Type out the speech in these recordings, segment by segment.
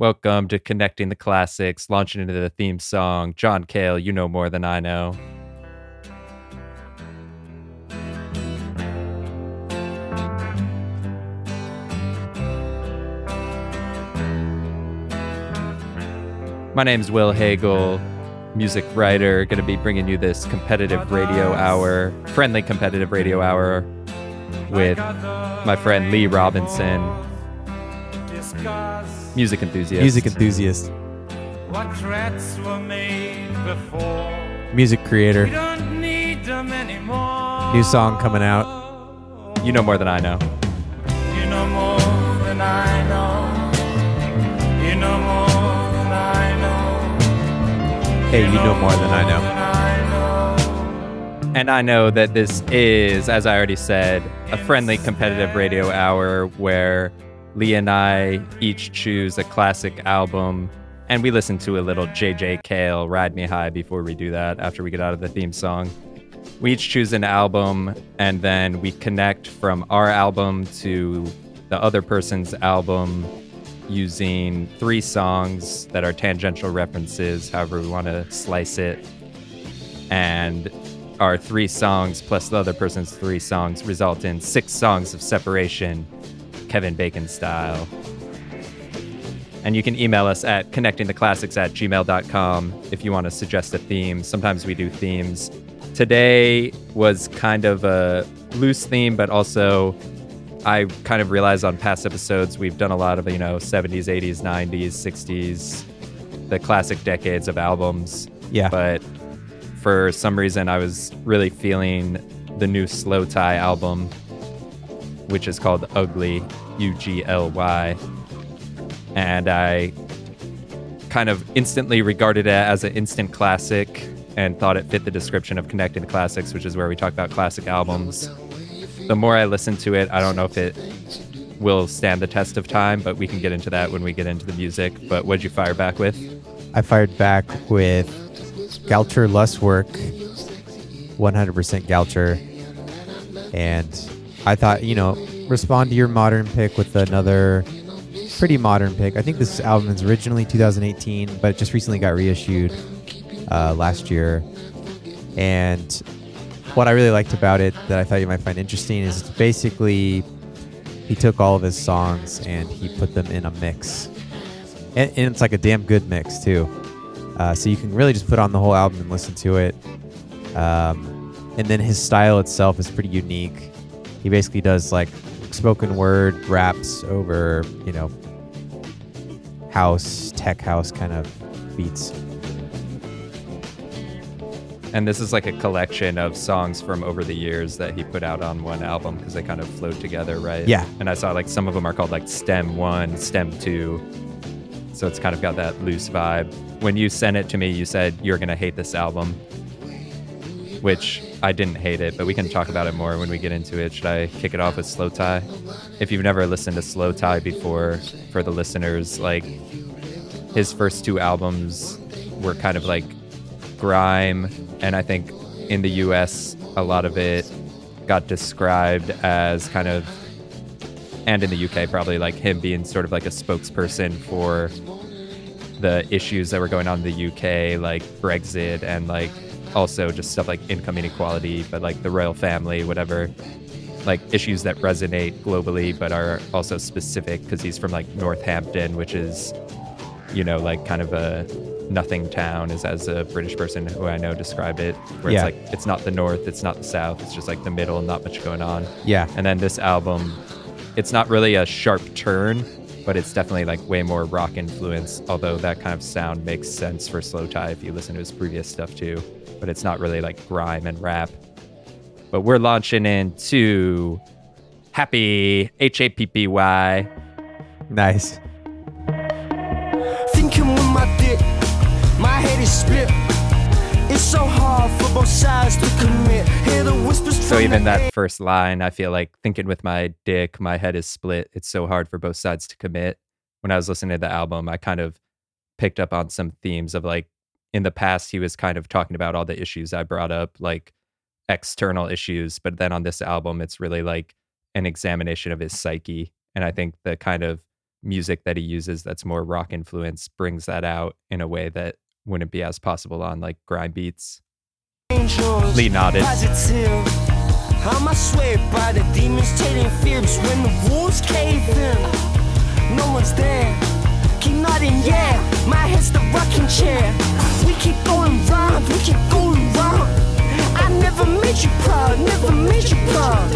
Welcome to Connecting the Classics, launching into the theme song. John Cale, you know more than I know. My name's Will Hagle, music writer, going to be bringing you this competitive radio hour, friendly competitive radio hour with my friend Lee Robinson, music enthusiast. Music enthusiast, What threats were made before. music We creator. don't need them anymore. New song coming out. You know more than I know. You know more than I know. You know more than I know. Hey, you know more than I know. Than I know. And I know that this is, as I already said, a friendly competitive radio hour where Lee and I each choose a classic album and we listen to a little JJ Cale, Ride Me High, before we do that, after we get out of the theme song. We each choose an album and then we connect from our album to the other person's album using three songs that are tangential references, however we want to slice it. And our three songs plus the other person's three songs result in six songs of separation, Kevin Bacon style. And you can email us at connectingtheclassics at gmail.com if you want to suggest a theme. Sometimes we do themes. Today was kind of a loose theme, but also I kind of realized on past episodes we've done a lot of, you know, 70s, 80s, 90s, 60s, the classic decades of albums. Yeah. But for some reason, I was really feeling the new slowthai album, which is called Ugly, U G L Y. And I kind of instantly regarded it as an instant classic and thought it fit the description of Connecting the Classics, which is where we talk about classic albums. The more I listen to it, I don't know if it will stand the test of time, but we can get into that when we get into the music. But what'd you fire back with? I fired back with Galcher Lustwerk, 100% Galcher. And I thought, you know, respond to your modern pick with another pretty modern pick. I think this album is originally 2018, but it just recently got reissued uh, last year. And what I really liked about it that I thought you might find interesting is basically he took all of his songs and he put them in a mix. And, and it's like a damn good mix, too. Uh, so you can really just put on the whole album and listen to it. Um, and then his style itself is pretty unique. He basically does like spoken word raps over, you know, house, tech house kind of beats. And this is like a collection of songs from over the years that he put out on one album because they kind of flowed together, right? Yeah. And I saw like some of them are called like Stem 1, Stem 2. So it's kind of got that loose vibe. When you sent it to me, you said you're going to hate this album, which I didn't hate it, but we can talk about it more when we get into it. Should I kick it off with slowthai? If you've never listened to slowthai before, for the listeners, like his first two albums were kind of like grime and i think in the us a lot of it got described as kind of and in the uk probably like him being sort of like a spokesperson for the issues that were going on in the uk like brexit and like also just stuff like income inequality but like the royal family whatever like issues that resonate globally but are also specific because he's from like northampton which is you know, like kind of a nothing town is as a British person who I know describe it, where Yeah. it's like it's not the north, it's not the south, it's just like the middle, not much going on. Yeah. And then this album, it's not really a sharp turn, but it's definitely like way more rock influence, although that kind of sound makes sense for slowthai if you listen to his previous stuff too. But it's not really like grime and rap. But we're launching into Happy H A P P Y. Nice. Thinking with my dick, my head is split. It's so hard for both sides to commit. Hear the whispers So even that first line, I feel like thinking with my dick, my head is split. It's so hard for both sides to commit. When I was listening to the album, I kind of picked up on some themes of like in the past, he was kind of talking about all the issues I brought up, like external issues. But then on this album, it's really like an examination of his psyche. And I think the kind of music that he uses that's more rock influence brings that out in a way that wouldn't be as possible on like grime beats. angels. Lee nodded. I'm by the demons when the walls cave in. No one's there. Keep nodding, yeah. My head's the rocking chair. We keep going round, we keep going round. I never made you proud, never made you proud.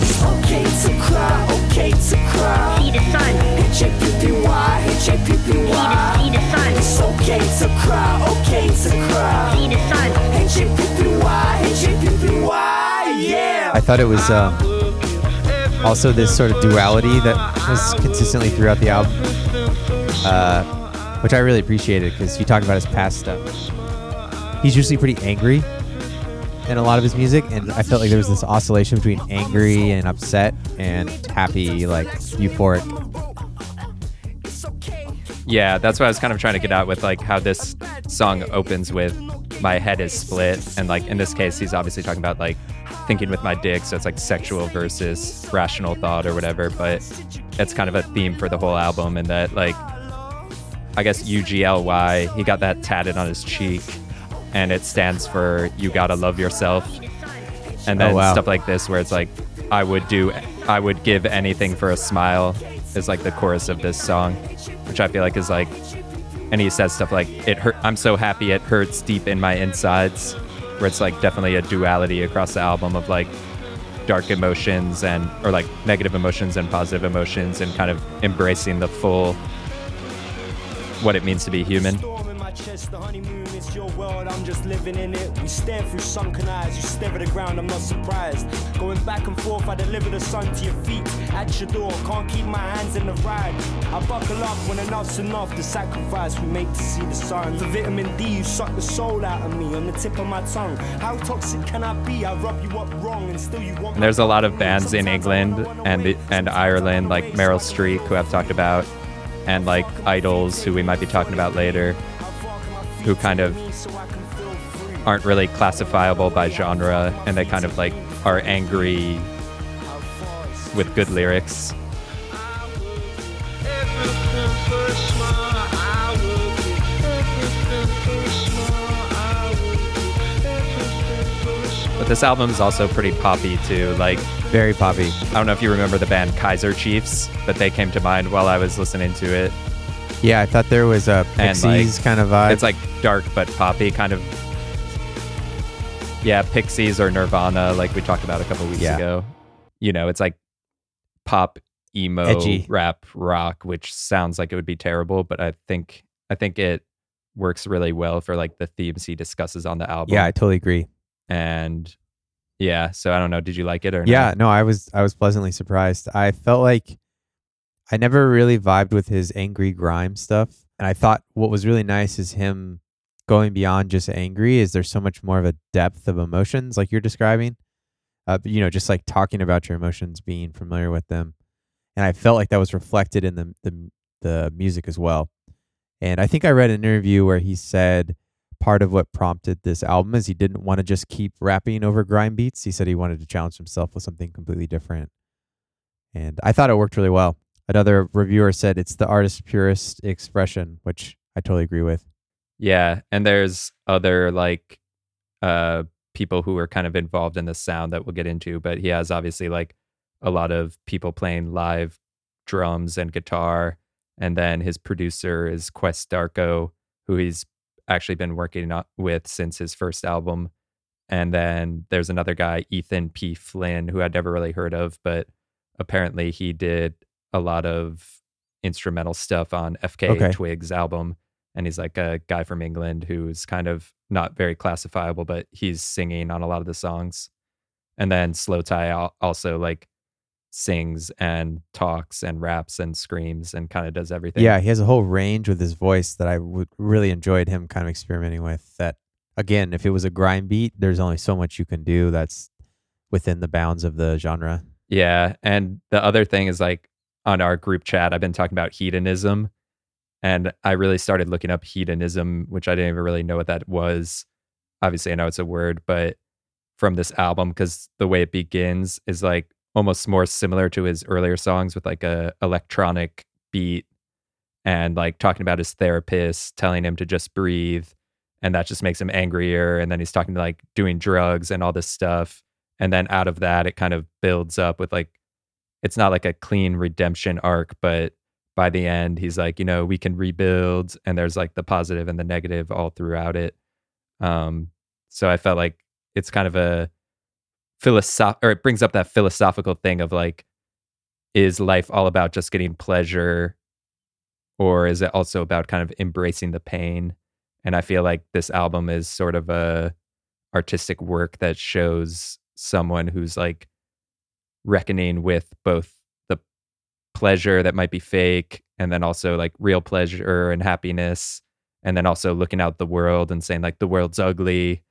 It's okay to cry, okay to cry. See the sun, H-A-P-P-Y, H-A-P-P-Y. see the sun, It's okay to cry, okay to cry. see the sun. H-A-P-P-Y, H-A-P-P-Y, yeah. I thought it was um, also this sort of duality that was consistently throughout the album, uh, which I really appreciated because you talked about his past stuff. He's usually pretty angry in a lot of his music, and I felt like there was this oscillation between angry and upset and happy, like euphoric. Yeah, that's what I was kind of trying to get out with like how this song opens with my head is split and like in this case he's obviously talking about like thinking with my dick so it's like sexual versus rational thought or whatever but it's kind of a theme for the whole album and that like I guess UGLY he got that tatted on his cheek and it stands for you gotta love yourself and then Oh, wow. stuff like this where it's like I would do I would give anything for a smile is like the chorus of this song which I feel like is like and he says stuff like it hurt I'm so happy it hurts deep in my insides where it's like definitely a duality across the album of like dark emotions and or like negative emotions and positive emotions and kind of embracing the full what it means to be human Storm in my chest, the honeymoon is your world, I'm just living in it. We stare through sunken eyes, you stare at the ground, I'm not surprised. Going back and forth, I deliver the sun to your feet. At your door, can't keep my hands in the ride. I buckle up when enough's enough, the sacrifice we make to see the sun. The vitamin D, you suck the soul out of me on the tip of my tongue. How toxic can I be? I rub you up wrong and still you want And there's a lot of bands in England and the, and Ireland, like Meryl Streep, who I've talked about, and like IDLES, who we might be talking about later, who kind of aren't really classifiable by genre, and they kind of like are angry with good lyrics. But this album is also pretty poppy too. Like Very poppy. I don't know if you remember the band Kaiser Chiefs, but they came to mind while I was listening to it. Yeah, I thought there was a And, like, Pixies kind of vibe. It's like dark but poppy, kind of. Yeah, Pixies or Nirvana, like we talked about a couple weeks Yeah. ago. You know, it's like pop, emo, Edgy. rap, rock, which sounds like it would be terrible, but I think I think it works really well for like the themes he discusses on the album. yeah, I totally agree. And yeah, so I don't know. Did you like it or Yeah, not? no, I was I was pleasantly surprised. I felt like I never really vibed with his angry grime stuff, and I thought what was really nice is him going beyond just angry. Is there's so much more of a depth of emotions, like you're describing. Uh, you know, just like talking about your emotions, being familiar with them, and I felt like that was reflected in the the the music as well. And I think I read an interview where he said part of what prompted this album is he didn't want to just keep rapping over grime beats. He said he wanted to challenge himself with something completely different. And I thought it worked really well. Another reviewer said it's the artist's purest expression, which I totally agree with. Yeah, and there's other like uh people who are kind of involved in the sound that we'll get into, but he has obviously like a lot of people playing live drums and guitar, and then his producer is Quest Darko, who he's actually been working with since his first album. And then there's another guy, Ethan P. Flynn, who I'd never really heard of, but apparently he did a lot of instrumental stuff on FK Okay. Twigs album and he's like a guy from England who's kind of not very classifiable, but he's singing on a lot of the songs. And then slowthai also like sings and talks and raps and screams and kind of does everything. Yeah, he has a whole range with his voice that I would really enjoyed him kind of experimenting with. That again, if it was a grime beat, there's only so much you can do that's within the bounds of the genre. Yeah. And the other thing is like on our group chat, I've been talking about hedonism. And I really started looking up hedonism, which I didn't even really know what that was. Obviously, I know it's a word, but from this album, because the way it begins is like almost more similar to his earlier songs with like a electronic beat and like talking about his therapist telling him to just breathe and that just makes him angrier and then he's talking to like doing drugs and all this stuff and then out of that it kind of builds up with like it's not like a clean redemption arc but by the end he's like you know we can rebuild and there's like the positive and the negative all throughout it. Um so i felt like it's kind of a philosoph or it brings up that philosophical thing of like is life all about just getting pleasure? Or is it also about kind of embracing the pain? And i feel like this album is sort of a artistic work that shows someone who's like reckoning with both the pleasure that might be fake and then also like real pleasure and happiness and then also looking out the world and saying like the world's ugly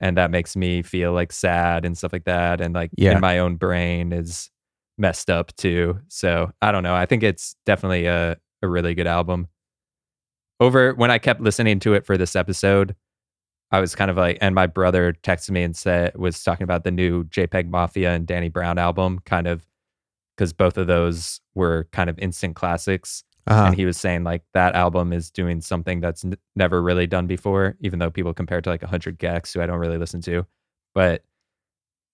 and that makes me feel like sad and stuff like that and like Yeah. in my own brain is messed up too so i don't know i think it's definitely a, a really good album over when i kept listening to it for this episode i was kind of like and my brother texted me and said was talking about the new jpeg mafia and danny brown album kind of because both of those were kind of instant classics Uh-huh. and he was saying like that album is doing something that's n- never really done before even though people compare it to like 100 gecs who i don't really listen to but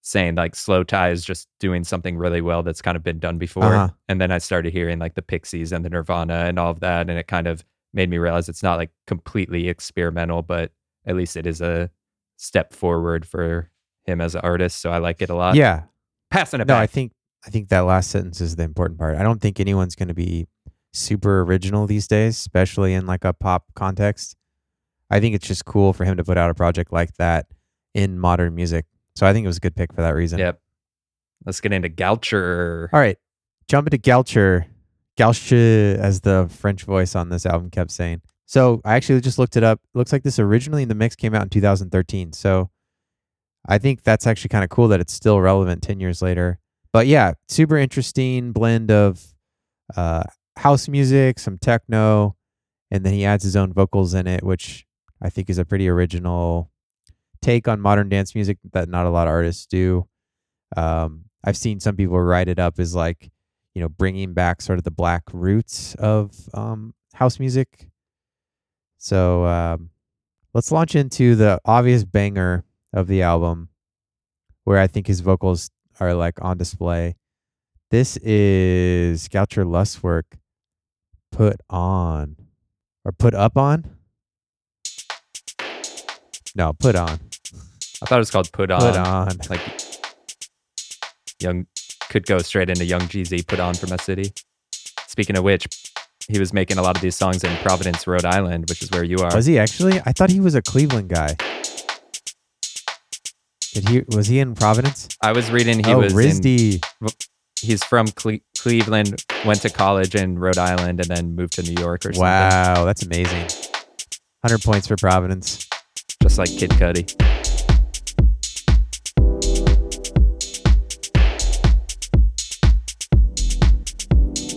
saying like slowthai is just doing something really well that's kind of been done before Uh-huh. and then i started hearing like the pixies and the nirvana and all of that and it kind of made me realize it's not like completely experimental but at least it is a step forward for him as an artist so i like it a lot yeah. passing it back. No, back I think I think that last sentence is the important part. I don't think anyone's going to be super original these days, especially in like a pop context. I think it's just cool for him to put out a project like that in modern music. So I think it was a good pick for that reason. yep let's get into Galcher All right, jump into Galcher. Galcher, as the French voice on this album kept saying. So I actually just looked it up. looks like this originally in the mix came out in 2013. So I think that's actually kind of cool that it's still relevant 10 years later. But yeah, super interesting blend of uh, house music, some techno, and then he adds his own vocals in it, which I think is a pretty original take on modern dance music that not a lot of artists do. Um, I've seen some people write it up as like, you know, bringing back sort of the black roots of um, house music. So um, let's launch into the obvious banger of the album, where I think his vocals are like on display. This is Galcher Lustwerk put on or put up on. No, put on. i thought it was called put on Put on. like young could go straight into young Jeezy put on from a city. Speaking of which, he was making a lot of these songs in Providence, Rhode Island, which is where you are. Was he actually? I thought he was a Cleveland guy. Did he? Was he in Providence? I was reading he oh, was in, he's from Cle- Cleveland, went to college in Rhode Island, and then moved to New York or something. Wow, that's amazing. Hundred points for Providence. Just like Kid Cudi.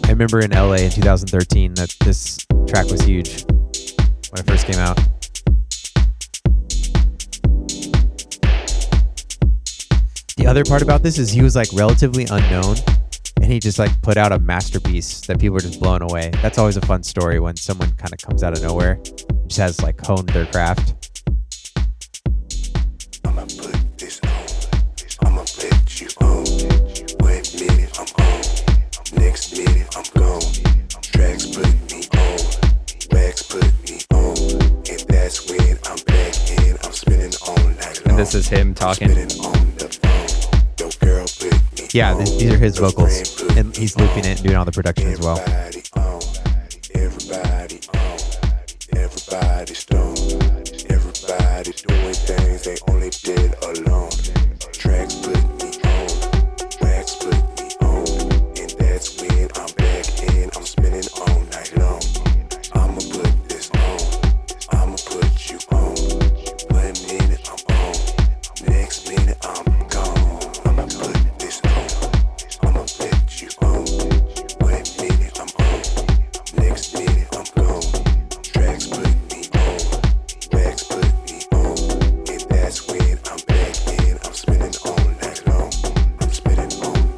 I remember in LA in 2013 that this track was huge when it first came out. The other part about this is he was like relatively unknown and he just like put out a masterpiece that people were just blown away. That's always a fun story when someone kind of comes out of nowhere, just has like honed their craft. This on. I'ma bet you on. One minute I'm on. Next minute I'm gone. Tracks put me on. Wax put me on. And that's when I'm back in. I'm spinning all night long. And this is him talking. Yeah, on. these are his vocals, and he's looping it and doing all the production as well. Everybody on. Everybody. Everybody doing things they only did alone. Tracks put me on. Wax put me on. And that's when I'm back in. I'm spinning all night long.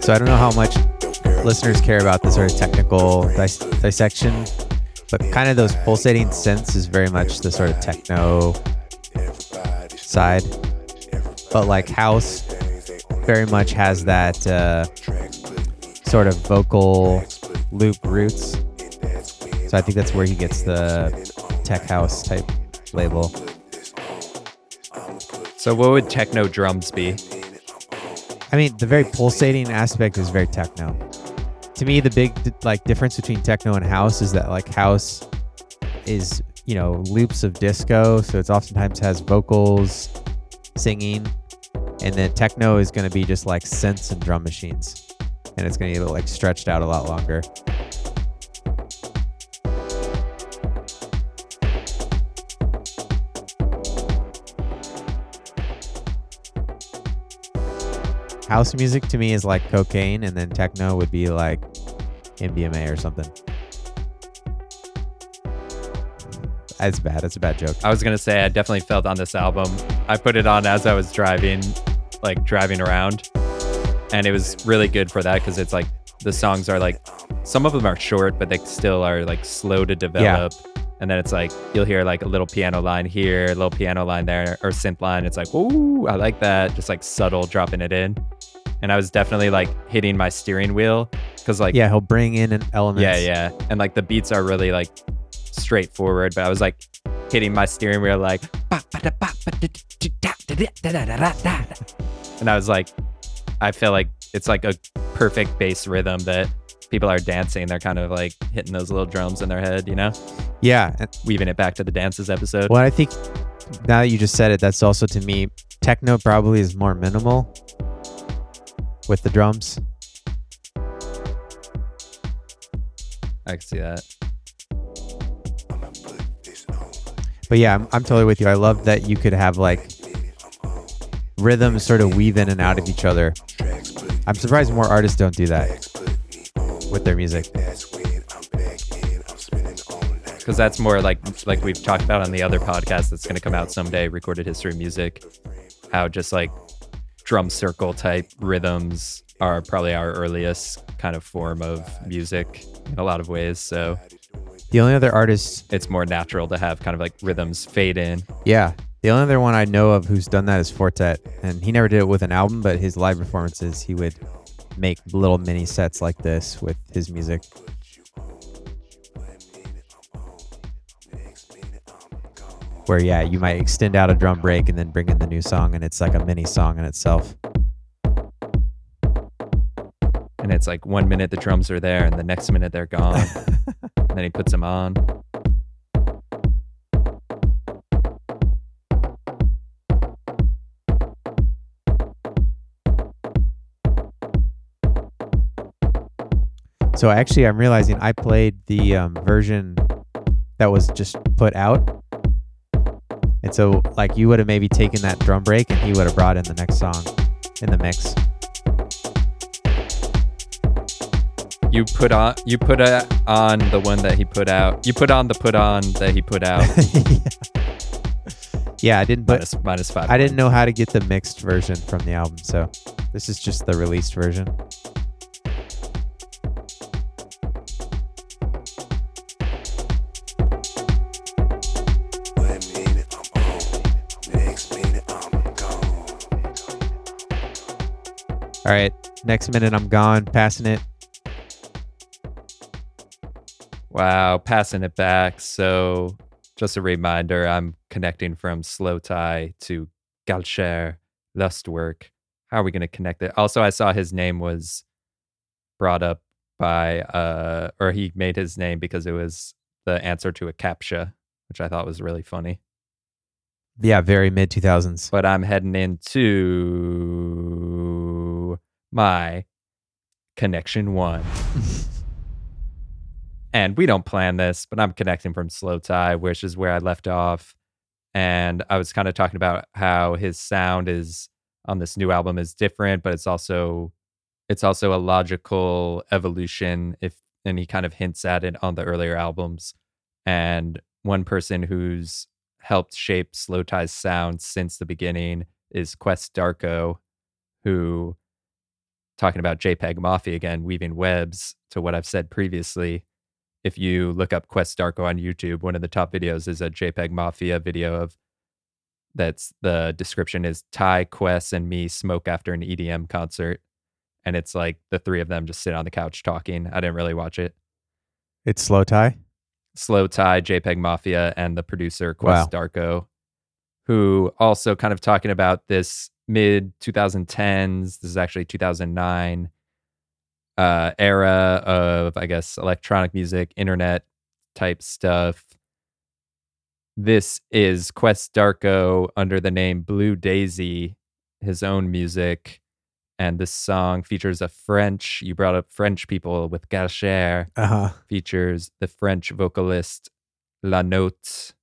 So I don't know how much listeners care about the sort of technical dis- dissection, but kind of those pulsating synths is very much the sort of techno side. But like house very much has that uh, sort of vocal loop roots. So I think that's where he gets the tech house type label. So what would techno drums be? I mean, the very pulsating aspect is very techno. To me, the big like difference between techno and house is that like house is you know loops of disco, so it's oftentimes has vocals, singing, and then techno is going to be just like synths and drum machines, and it's going to be like stretched out a lot longer. House music to me is like cocaine, and then techno would be like MDMA or something. That's bad. That's a bad joke. I was gonna say I definitely felt on this album. I put it on as I was driving, like driving around, and it was really good for that because it's like the songs are like some of them are short, but they still are like slow to develop. And then it's like you'll hear like a little piano line here, a little piano line there, or synth line. It's like, ooh, I like that. Just like subtle dropping it in. And I was definitely like hitting my steering wheel because like Yeah, he'll bring in an element. yeah, yeah. And like the beats are really like straightforward, but I was like hitting my steering wheel like and I was like I feel like it's like a perfect bass rhythm that people are dancing. They're kind of like hitting those little drums in their head, you know? Yeah. Weaving it back to the dances episode. Well, I think now that you just said it, that's also to me, techno probably is more minimal with the drums. I can see that. But yeah, I'm, I'm totally with you. I love that you could have like rhythms sort of weave in and out of each other. I'm surprised more artists don't do that with their music. Because that's more like like we've talked about on the other podcast that's gonna come out someday, recorded history music. How just like drum circle type rhythms are probably our earliest kind of form of music in a lot of ways. So The only other artist, it's more natural to have kind of like rhythms fade in. yeah, the only other one I know of who's done that is Four Tet. And he never did it with an album, but his live performances, he would make little mini sets like this with his music. Where, yeah, you might extend out a drum break and then bring in the new song, and it's like a mini song in itself. And it's like one minute the drums are there and the next minute they're gone. and then he puts them on. So actually, I'm realizing I played the um, version that was just put out, and so like you would have maybe taken that drum break, and he would have brought in the next song in the mix. You put on you put uh, on the one that he put out. You put on the put on that he put out. yeah, yeah, I didn't, but minus, minus five. I didn't know how to get the mixed version from the album, so this is just the released version. All right, next minute I'm gone, passing it. Wow, passing it back. So, just a reminder I'm connecting from slowthai to Galcher, Lustwerk. How are we going to connect it? Also, I saw his name was brought up by, uh, or he made his name because it was the answer to a CAPTCHA, which I thought was really funny. Yeah, very mid 2000s. But I'm heading into my connection one. and we don't plan this, but I'm connecting from slowthai, which is where I left off. And I was kind of talking about how his sound is on this new album is different, but it's also it's also a logical evolution if and he kind of hints at it on the earlier albums. And one person who's helped shape slowthai's sound since the beginning is Quest Darko, who talking about JPEG Mafia again, weaving webs to what I've said previously, if you look up Quest Darko on YouTube, one of the top videos is a JPEG Mafia video of that's the description is Ty, Quest, and me smoke after an EDM concert. And it's like the three of them just sit on the couch talking. I didn't really watch it. It's slowthai? Slow Ty, JPEG Mafia, and the producer Quest Darko, who also kind of talking about this mid 2010s. This is actually 2009 uh, era of, I guess, electronic music, internet type stuff. This is Quest Darko under the name Blue Daisy, his own music. And this song features a French, you brought up French people with Galcher, Uh huh. features the French vocalist La Note.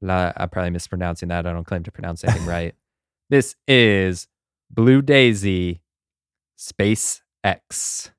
La, I'm probably mispronouncing that. I don't claim to pronounce anything right. This is Blue Daisy Space X.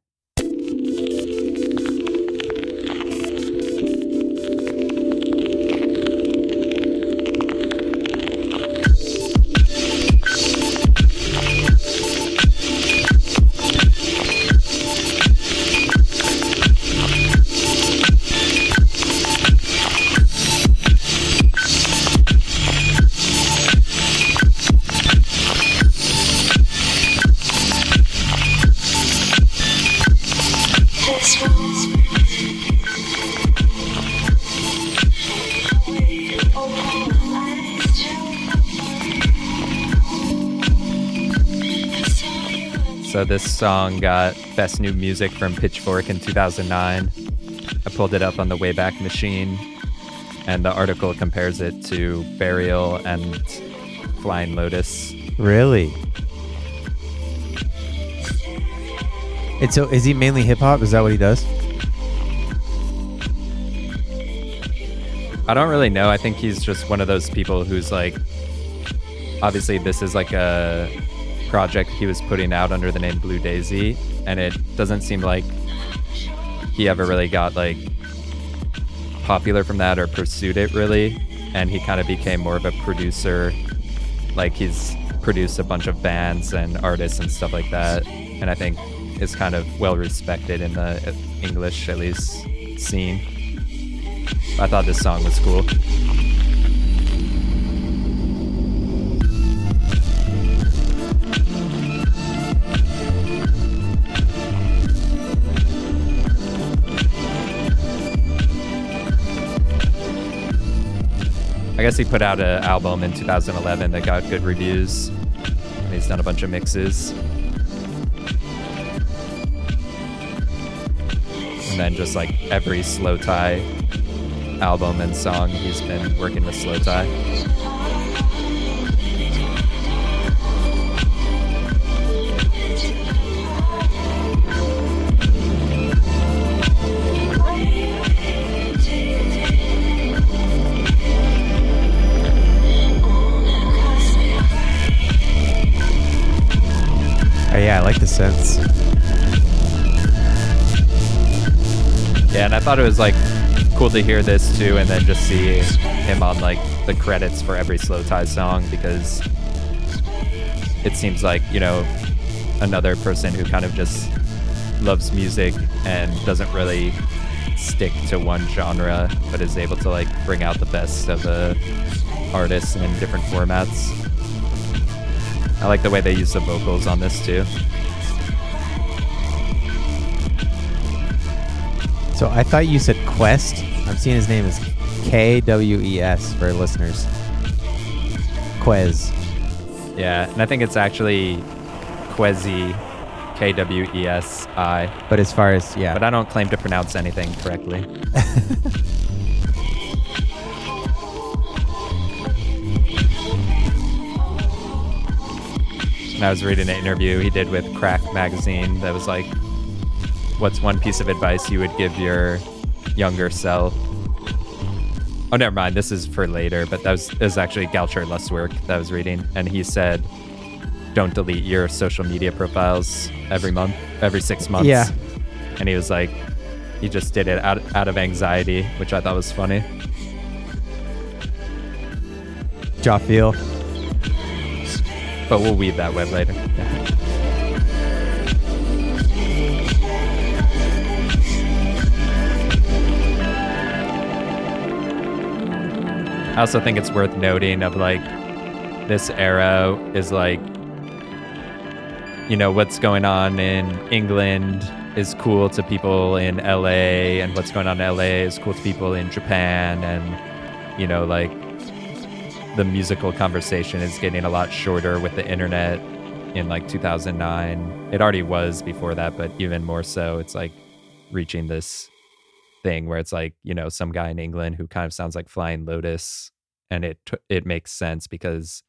So this song got Best New Music from Pitchfork in 2009. I pulled it up on the Wayback Machine, and the article compares it to Burial and Flying Lotus. Really? And so, is he mainly hip hop? Is that what he does? I don't really know. I think he's just one of those people who's like, obviously, this is like a project he was putting out under the name Blue Daisy, and it doesn't seem like he ever really got like popular from that or pursued it really. And he kind of became more of a producer. Like he's produced a bunch of bands and artists and stuff like that. And I think is kind of well respected in the uh, English, at least, scene. I thought this song was cool. I guess he put out an album in 2011 that got good reviews. He's done a bunch of mixes. And then just like every slowthai album and song, he's been working with slowthai. Thought it was like cool to hear this too, and then just see him on like the credits for every slowthai song because it seems like you know another person who kind of just loves music and doesn't really stick to one genre, but is able to like bring out the best of the artists in different formats. I like the way they use the vocals on this too. So I thought you said Quest. I'm seeing his name is K W E S for listeners. Quez. Yeah, and I think it's actually Kwesi, K W E S I, But as far as yeah, but I don't claim to pronounce anything correctly. and I was reading an interview he did with Crack Magazine that was like, What's one piece of advice you would give your younger self? Oh, never mind. This is for later, but that was, was actually Galcher Lustwerk that I was reading. And he said, Don't delete your social media profiles every month, every six months. Yeah. And he was like, He just did it out, out of anxiety, which I thought was funny. jaw feel. But we'll weave that web later. I also think it's worth noting of like this era is like you know what's going on in England is cool to people in LA and what's going on in LA is cool to people in Japan and you know like the musical conversation is getting a lot shorter with the internet in like 2009 it already was before that but even more so it's like reaching this thing where it's like you know some guy in England who kind of sounds like Flying Lotus and it it makes sense because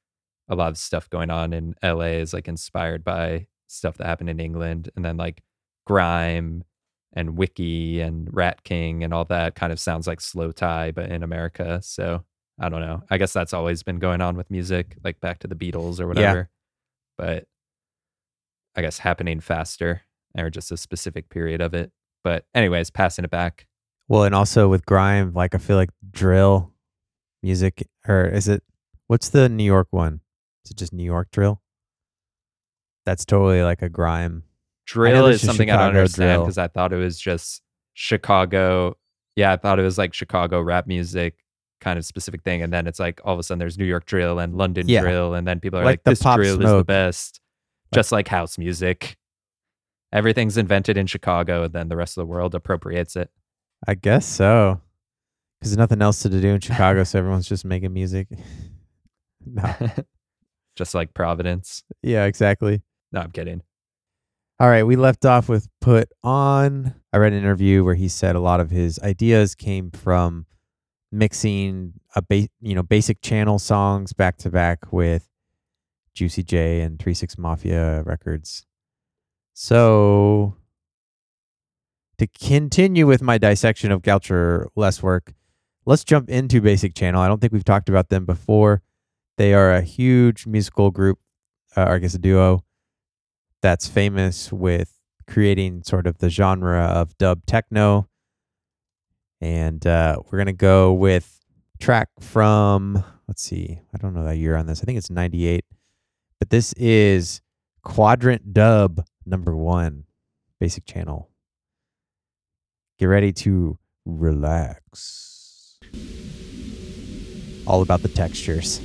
a lot of stuff going on in LA is like inspired by stuff that happened in England and then like grime and wiki and Ratking and all that kind of sounds like slowthai but in America so I don't know. I guess that's always been going on with music like back to the Beatles or whatever but I guess happening faster or just a specific period of it but anyways passing it back Well, and also with grime, like I feel like drill music, or is it? What's the New York one? Is it just New York drill? That's totally like a grime. drill is something I don't Chicago understand because I thought it was just Chicago. Yeah, I thought it was like Chicago rap music kind of specific thing, and then it's like all of a sudden there's New York drill and London Yeah. drill, and then people are Like like, this drill is the Smoke. best, just like house music. Everything's invented in Chicago, and then the rest of the world appropriates it. I guess so. Because there's nothing else to do in Chicago, so everyone's just making music. no. just like Providence. Yeah, exactly. No, I'm kidding. All right, we left off with Put On. I read an interview where he said a lot of his ideas came from mixing a ba- you know basic channel songs back to back with Juicy J and Three Six Mafia records. So to continue with my dissection of Goucher less work, let's jump into Basic Channel. I don't think we've talked about them before. They are a huge musical group, uh, or I guess a duo that's famous with creating sort of the genre of dub techno. And uh, we're going to go with track from, let's see, I don't know that year on this. I think it's 98. But this is Quadrant Dub number one, basic channel. Get ready to relax. All about the textures.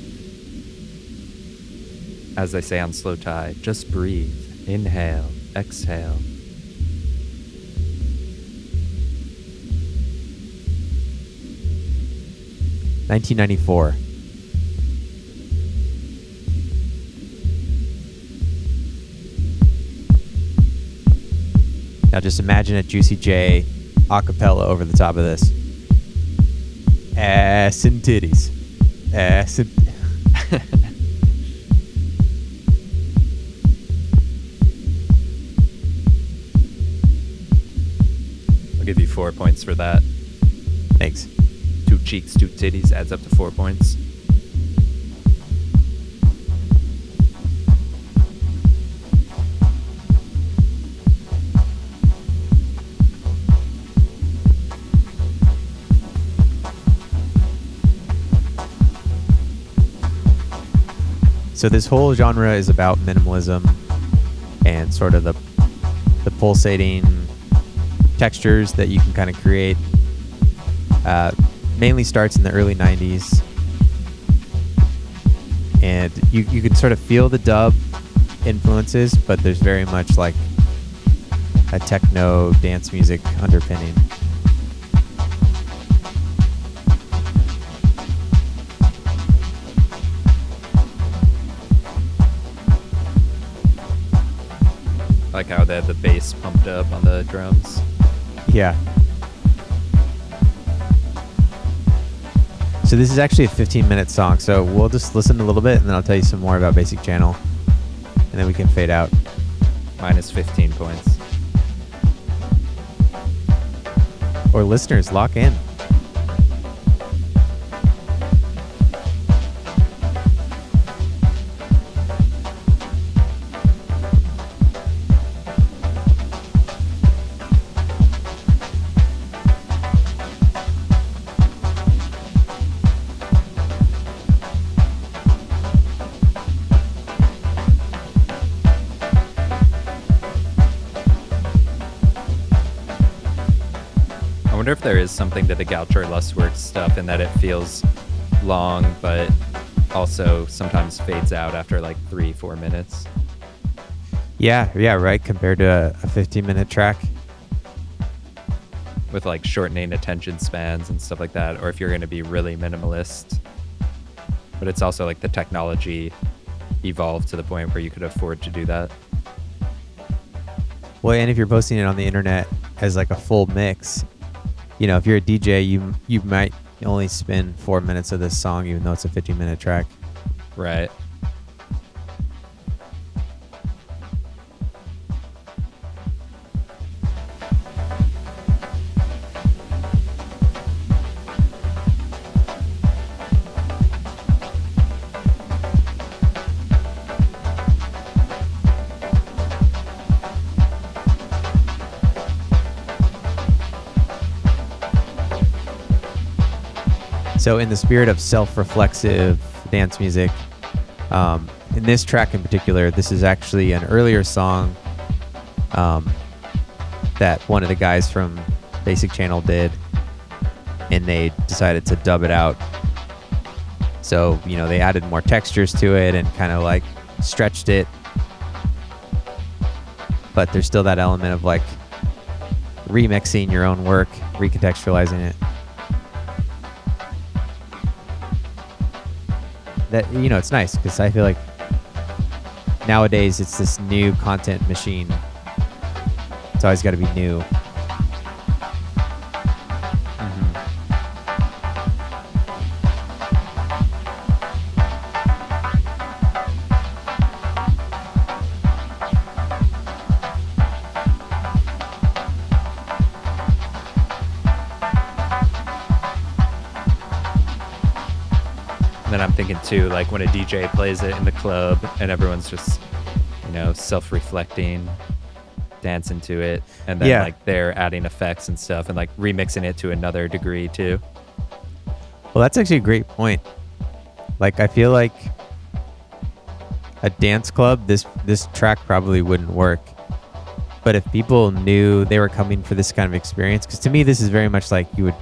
As they say on slowthai, just breathe, inhale, exhale. Nineteen ninety four. Now just imagine a Juicy J a cappella over the top of this. Ass and titties. Ass and I'll give you four points for that. Thanks. Two cheeks, two titties adds up to four points. So this whole genre is about minimalism and sort of the the pulsating textures that you can kind of create. Uh, mainly starts in the early '90s, and you you can sort of feel the dub influences, but there's very much like a techno dance music underpinning. Like how they had the bass pumped up on the drums. Yeah. So this is actually a 15 minute song. So we'll just listen a little bit and then I'll tell you some more about Basic Channel. And then we can fade out. Minus 15 points. Or listeners, lock in. There is something to the Galcher Lustwerk's stuff in that it feels long, but also sometimes fades out after like three, four minutes. Yeah, yeah, right. Compared to a, a 15 minute track. with like shortening attention spans and stuff like that, or if you're going to be really minimalist. But it's also like the technology evolved to the point where you could afford to do that. Well, and if you're posting it on the internet as like a full mix, you know, if you're a DJ, you you might only spend four minutes of this song, even though it's a 15 minute track. Right. So, in the spirit of self-reflexive dance music, um, in this track in particular, this is actually an earlier song um, that one of the guys from Basic Channel did, and they decided to dub it out. So, you know, they added more textures to it and kind of like stretched it. But there's still that element of like remixing your own work, recontextualizing it. That you know it's nice because I feel like nowadays it's this new content machine. It's always got to be new. Then I'm thinking too, like when a DJ plays it in the club and everyone's just, you know, self reflecting, dancing to it. And then Yeah. like they're adding effects and stuff and like remixing it to another degree too. Well, that's actually a great point. Like I feel like a dance club, this this track probably wouldn't work. But if people knew they were coming for this kind of experience, because to me this is very much like you would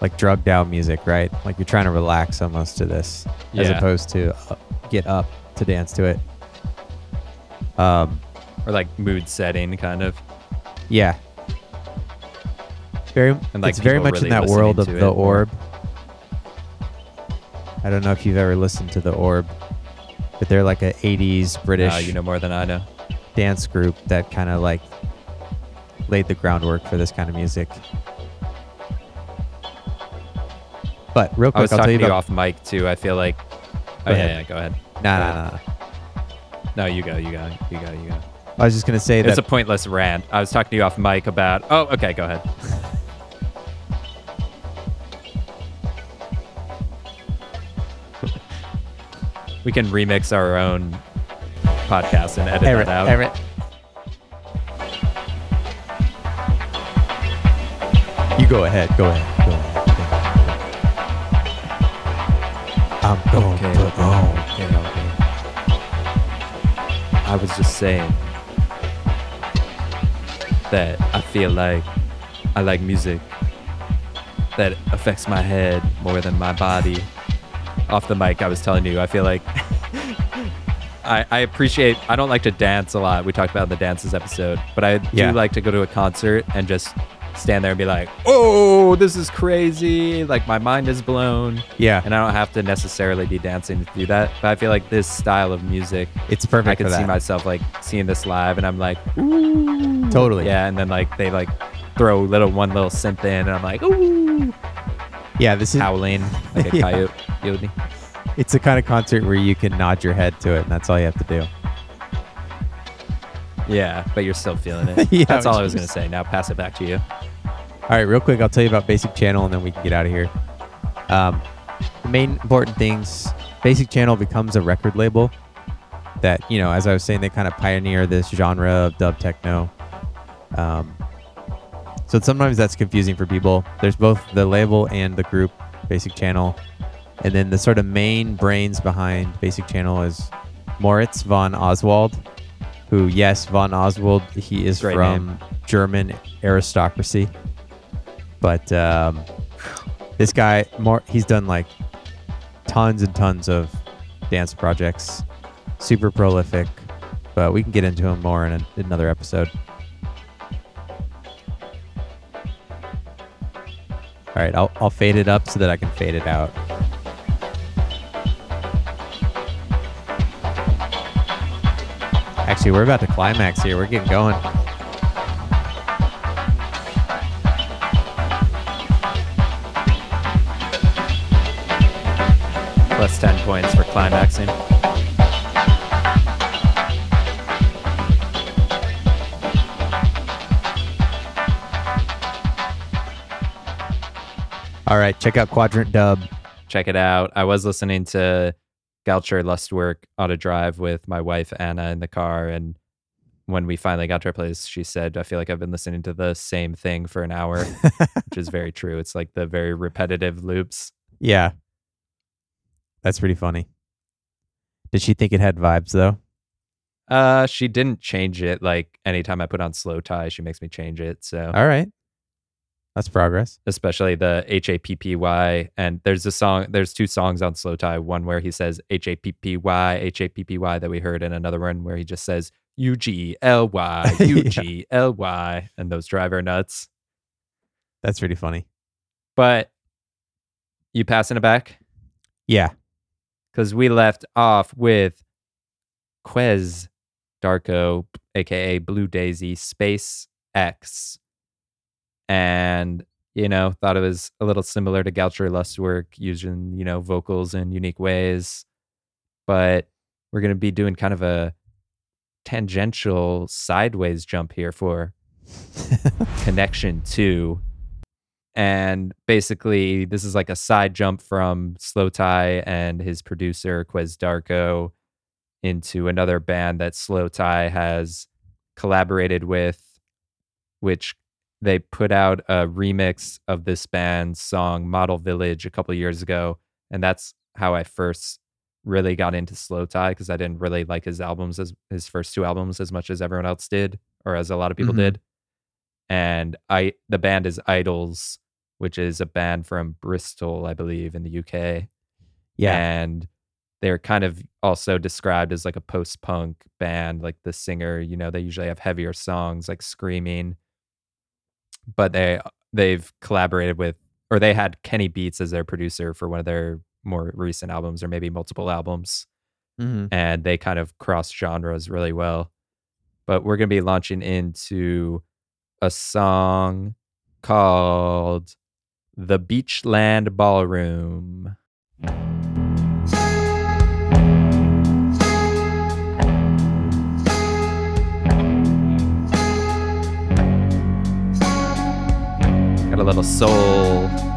like drugged out music, right? Like you're trying to relax almost to this, as opposed to uh, get up to dance to it. Um, Or like mood setting kind of. Yeah. Very And, like, it's very much really in that world of the it orb. I don't know if you've ever listened to the orb, but they're like a 80s British Uh, you know more than I know. dance group that kind of like laid the groundwork for this kind of music. But real I quick, was I'll tell talking to you about. off mic too. I feel like. Oh, yeah, yeah, go ahead. Nah, nah, nah, nah. No, you go, you go, you go, you go. I was just gonna say It was that a pointless rant. I was talking to you off mic about. Oh, okay, go ahead. we can remix our own podcast and edit Everett, that out. Everett. You go ahead. Go ahead. Go ahead. I'm going Okay, to okay, okay, okay. I was just saying that I feel like I like music that affects my head more than my body. Off the mic, I was telling you, I feel like I, I appreciate, I don't like to dance a lot. We talked about the dances episode, but I Yeah. do like to go to a concert and just stand there and be like, oh, this is crazy. Like my mind is blown Yeah, and I don't have to necessarily be dancing to do that. But I feel like this style of music, it's perfect I can see myself like seeing this live, and I'm like, ooh, Totally. yeah. And then like they like throw little one little synth in, and I'm like, ooh, yeah, this is howling like a Yeah. coyote. it's the kind of concert where you can nod your head to it, and that's all you have to do. Yeah, but you're still feeling it. Yeah, That's all I was gonna say. Now pass it back to you. All right, real quick, I'll tell you about Basic Channel, and then we can get out of here. Um, the main important things: Basic Channel becomes a record label that you know, as I was saying, they kind of pioneer this genre of dub techno. Um, so sometimes that's confusing for people. There's both the label and the group Basic Channel, and then the sort of main brains behind Basic Channel is Moritz von Oswald, who, yes, von Oswald, he is Great from name. German aristocracy, but um, this guy, more, he's done like tons and tons of dance projects. Super prolific, but we can get into him more in a, another episode. All right, I'll, I'll fade it up so that I can fade it out. Actually, we're about to climax here. We're getting going. Plus 10 points for climaxing. All right, check out Quadrant Dub. Check it out. I was listening to Galcher Lustwerk on a drive with my wife Anna in the car, and when we finally got to our place, she said, "I feel like I've been listening to the same thing for an hour," which is very true. It's like the very repetitive loops. Yeah. That's pretty funny. Did she think it had vibes though? Uh, she didn't change it. Like anytime I put on slowthai, she makes me change it. So All right. That's progress. especially the H A P P Y. And there's a song, there's two songs on slowthai. One where he says H A P P Y, H A P P Y that we heard, and another one where he just says U G L Y. U G L Y, and those driver nuts. That's pretty funny. But you passing it back? Yeah. Because we left off with Kwes Darko, aka Blue Daisy Space X. And, you know, thought it was a little similar to Galcher Lustwerk, using, you know, vocals in unique ways. But we're going to be doing kind of a tangential sideways jump here for Connection 2. And basically, this is like a side jump from slowthai and his producer, Kwes Darko, into another band that slowthai has collaborated with, which they put out a remix of this band's song Model Village a couple years ago. And that's how I first really got into slowthai because I didn't really like his albums as his first two albums as much as everyone else did, or as a lot of people Mhm. did. And I the band is IDLES, which is a band from Bristol, I believe, in the UK. Yeah. And they're kind of also described as like a post punk band. Like the singer, you know, they usually have heavier songs like screaming. But they they've collaborated with or they had Kenny Beats as their producer for one of their more recent albums or maybe multiple albums. hmm And they kind of cross genres really well. But we're gonna be launching into a song called The Beachland Ballroom. Got a little soul.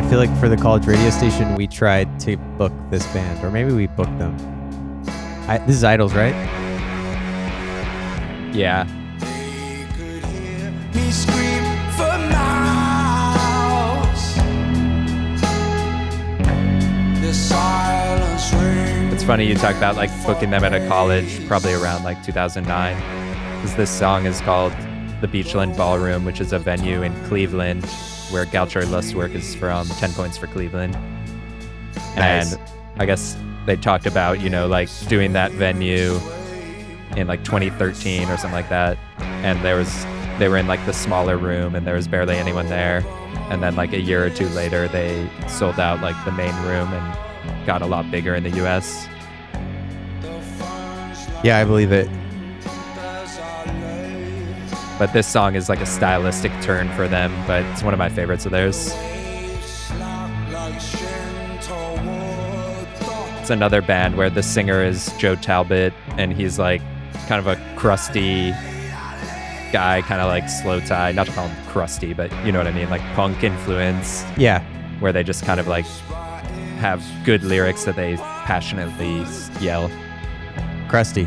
I feel like for the college radio station, we tried to book this band, or maybe we booked them. I, this is IDLES, right? Yeah. It's funny you talk about like booking them at a college, probably around like 2009, because this song is called the Beachland Ballroom, which is a venue in Cleveland where Galcher Lustwerk is from. 10 points for Cleveland. Nice. And I guess they talked about, you know, like doing that venue in like 2013 or something like that. And there was, they were in like the smaller room and there was barely anyone there. And then like a year or two later, they sold out like the main room and got a lot bigger in the US. Yeah, I believe it. But this song is like a stylistic turn for them, but it's one of my favorites of theirs. It's another band where the singer is Joe Talbot and he's like kind of a crusty guy, kind of like slowthai. Not to call him crusty, but you know what I mean, like punk influence, Yeah. where they just kind of like have good lyrics that they passionately yell. Crusty.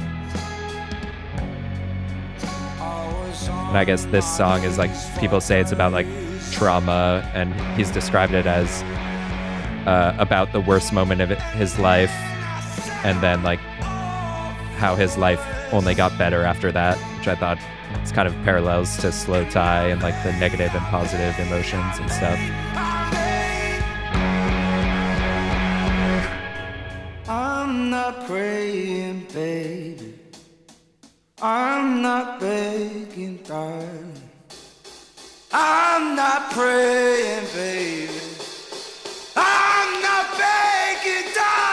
And I guess this song is like people say it's about like trauma, and he's described it as uh, about the worst moment of his life, and then like how his life only got better after that, which I thought it's kind of parallels to slowthai and like the negative and positive emotions and stuff. I'm not praying, baby. I'm not begging, darling. I'm not praying, baby. I'm not begging, darling.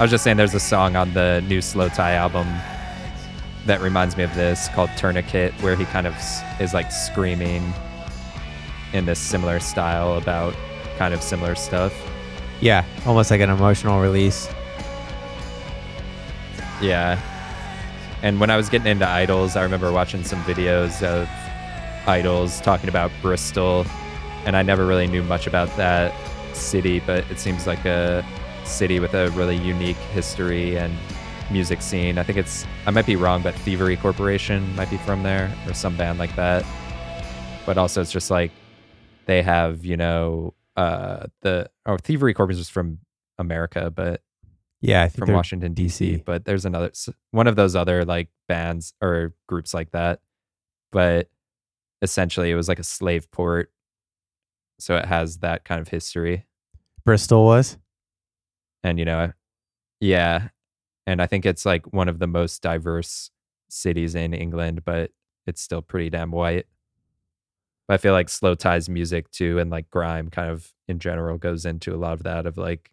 I was just saying there's a song on the new slowthai album that reminds me of this called Tourniquet, where he kind of is like screaming in this similar style about kind of similar stuff. Yeah, almost like an emotional release. Yeah. And when I was getting into IDLES, I remember watching some videos of IDLES talking about Bristol, and I never really knew much about that city, but it seems like a city with a really unique history and music scene. I think it's I might be wrong, but Thievery Corporation might be from there or some band like that. But also it's just like they have, you know, uh the or Thievery Corporation is from America, but Yeah, I think from Washington D.C. DC. But there's another one of those other like bands or groups like that. But essentially, it was like a slave port, so it has that kind of history. Bristol was. And you know, yeah, and I think it's like one of the most diverse cities in England, but it's still pretty damn white. But I feel like slowthai's music too, and like grime kind of in general goes into a lot of that of like,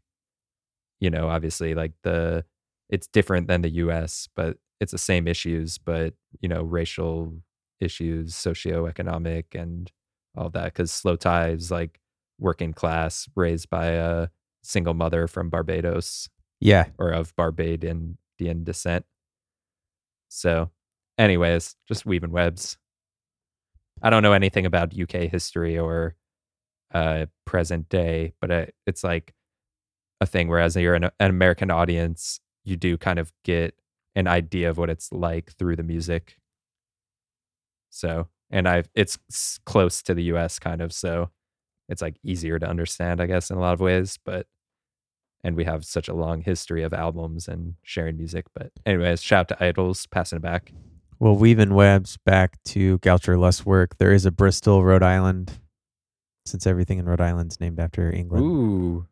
you know, obviously like the it's different than the U.S., but it's the same issues, but you know, racial issues, socioeconomic, and all that. Because slowthai's like working class, raised by a single mother from Barbados Yeah, or of Barbadian descent. So, anyways, just weaving webs. I don't know anything about UK history or uh, present day, but it, it's like a thing where as you're an, an American audience, you do kind of get an idea of what it's like through the music. So, and I've, it's close to the US kind of, so it's like easier to understand, I guess, in a lot of ways. But and we have such a long history of albums and sharing music. But anyways, shout out to IDLES, passing it back. Well, weaving webs back to Galcher Lustwerk. There is a Bristol, Rhode Island, since everything in Rhode Island's named after England. Ooh.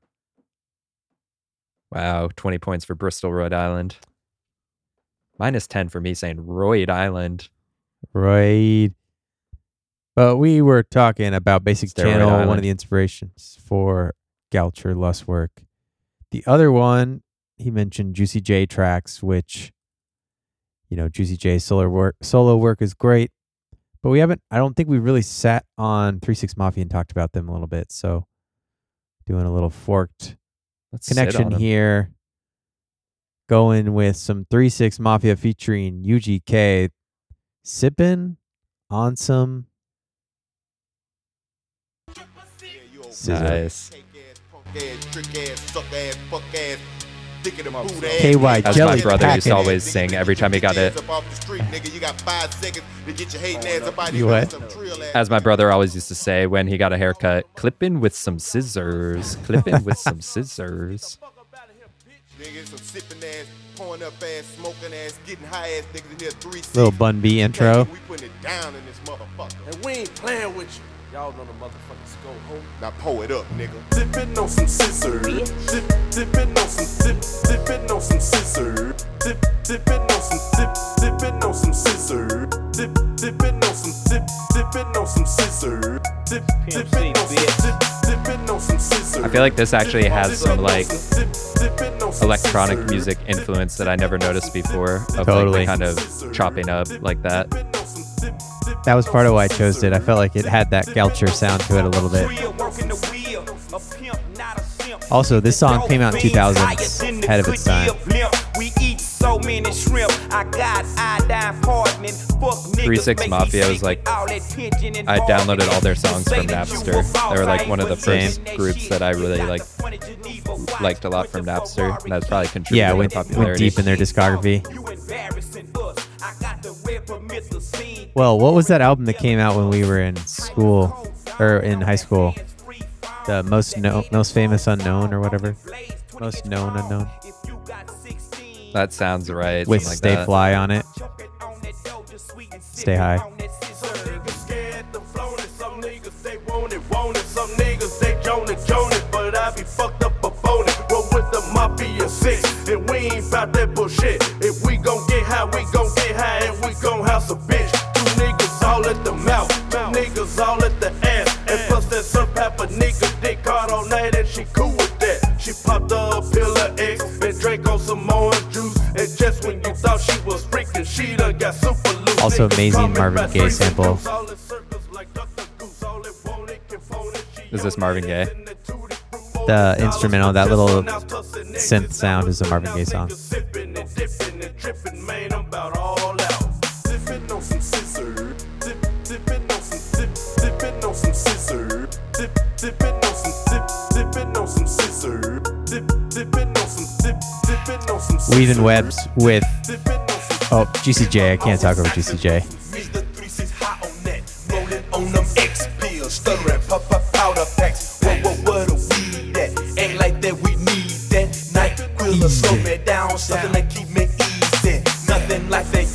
Wow, 20 points for Bristol, Rhode Island. Minus 10 for me saying Rhode Island. Right. But we were talking about Basic Steroid Channel, one of the inspirations for Galcher Lustwerk. The other one, he mentioned Juicy J tracks, which, you know, Juicy J solo work solo work is great. But we haven't I don't think we really sat on Three Six Mafia and talked about them a little bit. So doing a little forked Let's sit on connection 'em. here. Going with some 3 6 Mafia featuring UGK. Sipping on some scissor. Nice. KY As jelly my brother used to always sing every time he got it. You what? As my brother always used to say when he got a haircut, clipping with some scissors. Clipping with some scissors. Little Bun B intro. We putting it down in this motherfucker. And we ain't playing with you. Y'all know the motherfuckers go home. Now pull it up, nigga. Dipping on some scissors. Dip, dipping on some dip, dipping on some scissors. Dip, dipping on some dip, dipping on some scissors. Dip, dipping on some dip, dipping on some scissors. Dip, dipping on some dip, dipping on some scissors. I feel like this actually has some like electronic music influence that I never noticed before. Of like Totally. the kind of chopping up like that. That was part of why I chose it. I felt like it had that Galcher sound to it a little bit. Also, this song came out in 2000s, ahead of its time. We eat so many shrimp. I got iodine. Fuck niggas. 36 Mafia was like- all that pigeon and I downloaded all their songs from Napster. They were like one of the first groups that I really like the funny Geneva vibes. liked a lot from Napster. And that's probably contributed Yeah, to went, the went deep in their discography. Well, what was that album that came out when we were in school or in high school? The most no, most famous unknown or whatever. Most known unknown That sounds right. with like Stay that. Fly on it. Stay high. scared to flown it. Some niggas they want it, want it. Some niggas they joan it, joan it. But I be fucked up up on. Roll with the mafia six, and we ain't bout that bullshit. If we gon' get high, we gon' get high, and we gon' house a bitch. Two niggas all at the mouth, two niggas all at the ass, and plus that surf pepper nigga dick hard all night, and she cool with that. She popped a pill of X and drank on some orange juice, and just when you thought she was freaking, she done got super loose. Also amazing Marvin Gaye sample. and all in circles like Dr. Goose. All it want, it can phone it. She Is this Marvin Gaye? The instrumental, that little synth sound is a Marvin Gaye song.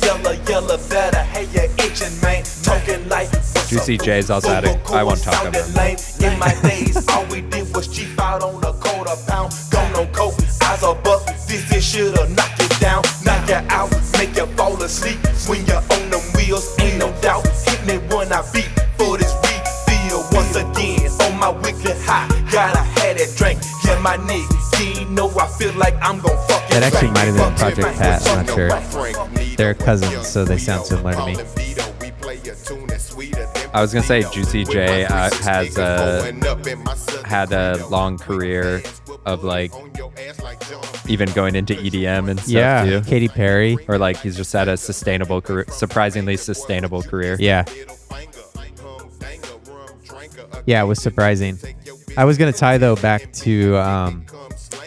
Yellow, yellow, better. Hey, you itching, man. Talking like what's Juicy J's also I won't talk about him. In my days, all we did was cheap out on a quarter pound. Coke, eyes are buck. This shit should've knocked you down, knock you out, make you fall asleep. When you're on them wheels, ain't no doubt. Hit me when I beat for this refill once again. On my wicked high, gotta have that drink. Yeah, my nigga, you know I feel like I'm gon' fuck That actually might have been Project Pat, I'm not sure. They're cousins, so they sound similar to me. I was gonna say Juicy J uh, has a had a long career of like even going into EDM and stuff Yeah, too. Katy Perry. Or like he's just had a sustainable career, surprisingly sustainable career. Yeah, yeah, it was surprising. I was gonna tie though back to um,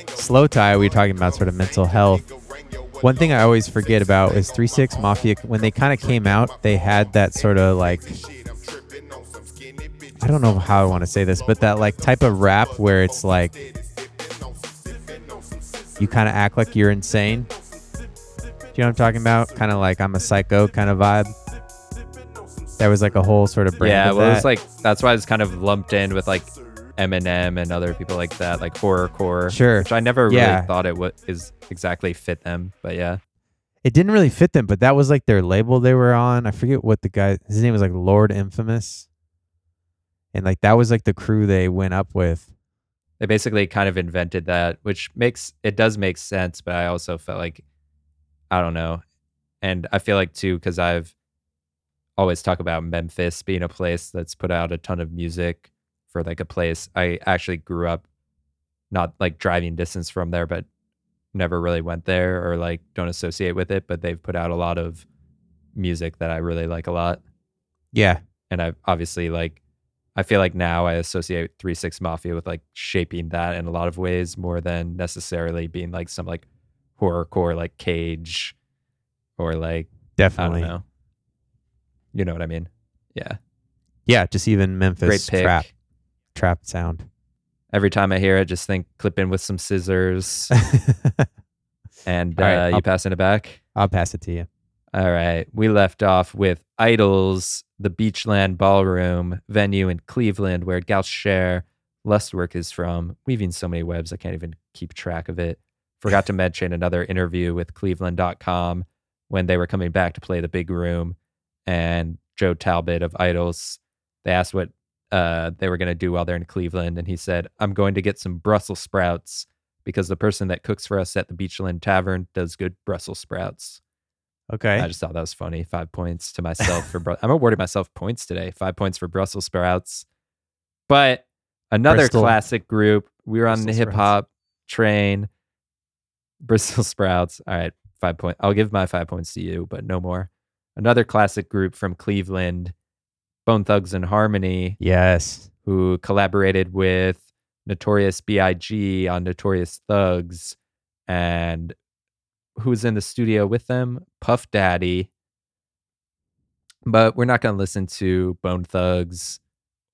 slowthai. We were talking about sort of mental health. One thing I always forget about is Three Six Mafia. When they kind of came out, they had that sort of like I don't know how I want to say this, but that like type of rap where it's like you kind of act like you're insane. Do you know what I'm talking about? Kind of like I'm a psycho kind of vibe. There was like a whole sort of brand Yeah, of well, that. it's like that's why it's kind of lumped in with like Eminem and other people like that, like horrorcore. Sure. Which I never really thought it would is exactly fit them, but yeah. it didn't really fit them, but that was like their label they were on. I forget what the guy his name was like Lord Infamous. And like that was like the crew they went up with. They basically kind of invented that, which makes it does make sense, but I also felt like I don't know. And I feel like too, because I've always talk about Memphis being a place that's put out a ton of music for like a place. I actually grew up not like driving distance from there, but never really went there or like don't associate with it. But they've put out a lot of music that I really like a lot. Yeah. And I obviously like I feel like now I associate Three Six Mafia with like shaping that in a lot of ways more than necessarily being like some like horrorcore like Cage or like I Definitely. don't know. You know what I mean? Yeah. Yeah, just even Memphis trap trap sound. Every time I hear it, just think clip in with some scissors and All right, uh, you I'll- passing it back. I'll pass it to you. All right. We left off with IDLES, the Beachland Ballroom venue in Cleveland, where Galcher Lustwerk is from. Weaving so many webs, I can't even keep track of it. Forgot to mention another interview with Cleveland.com when they were coming back to play the big room. And Joe Talbot of IDLES, they asked what uh, they were going to do while they're in Cleveland. And he said, I'm going to get some Brussels sprouts because the person that cooks for us at the Beachland Tavern does good Brussels sprouts. Okay. I just thought that was funny. Five points to myself for. Bru- I'm awarding myself points today. Five points for Brussels sprouts. But another Bristol. classic group. We were on the hip hop train. Brussels sprouts. All right, five point. I'll give my five points to you, but no more. Another classic group from Cleveland, Bone Thugs and Harmony, yes. who collaborated with Notorious B.I.G. on Notorious Thugs, and who's in the studio with them? Puff Daddy. But we're not going to listen to Bone Thugs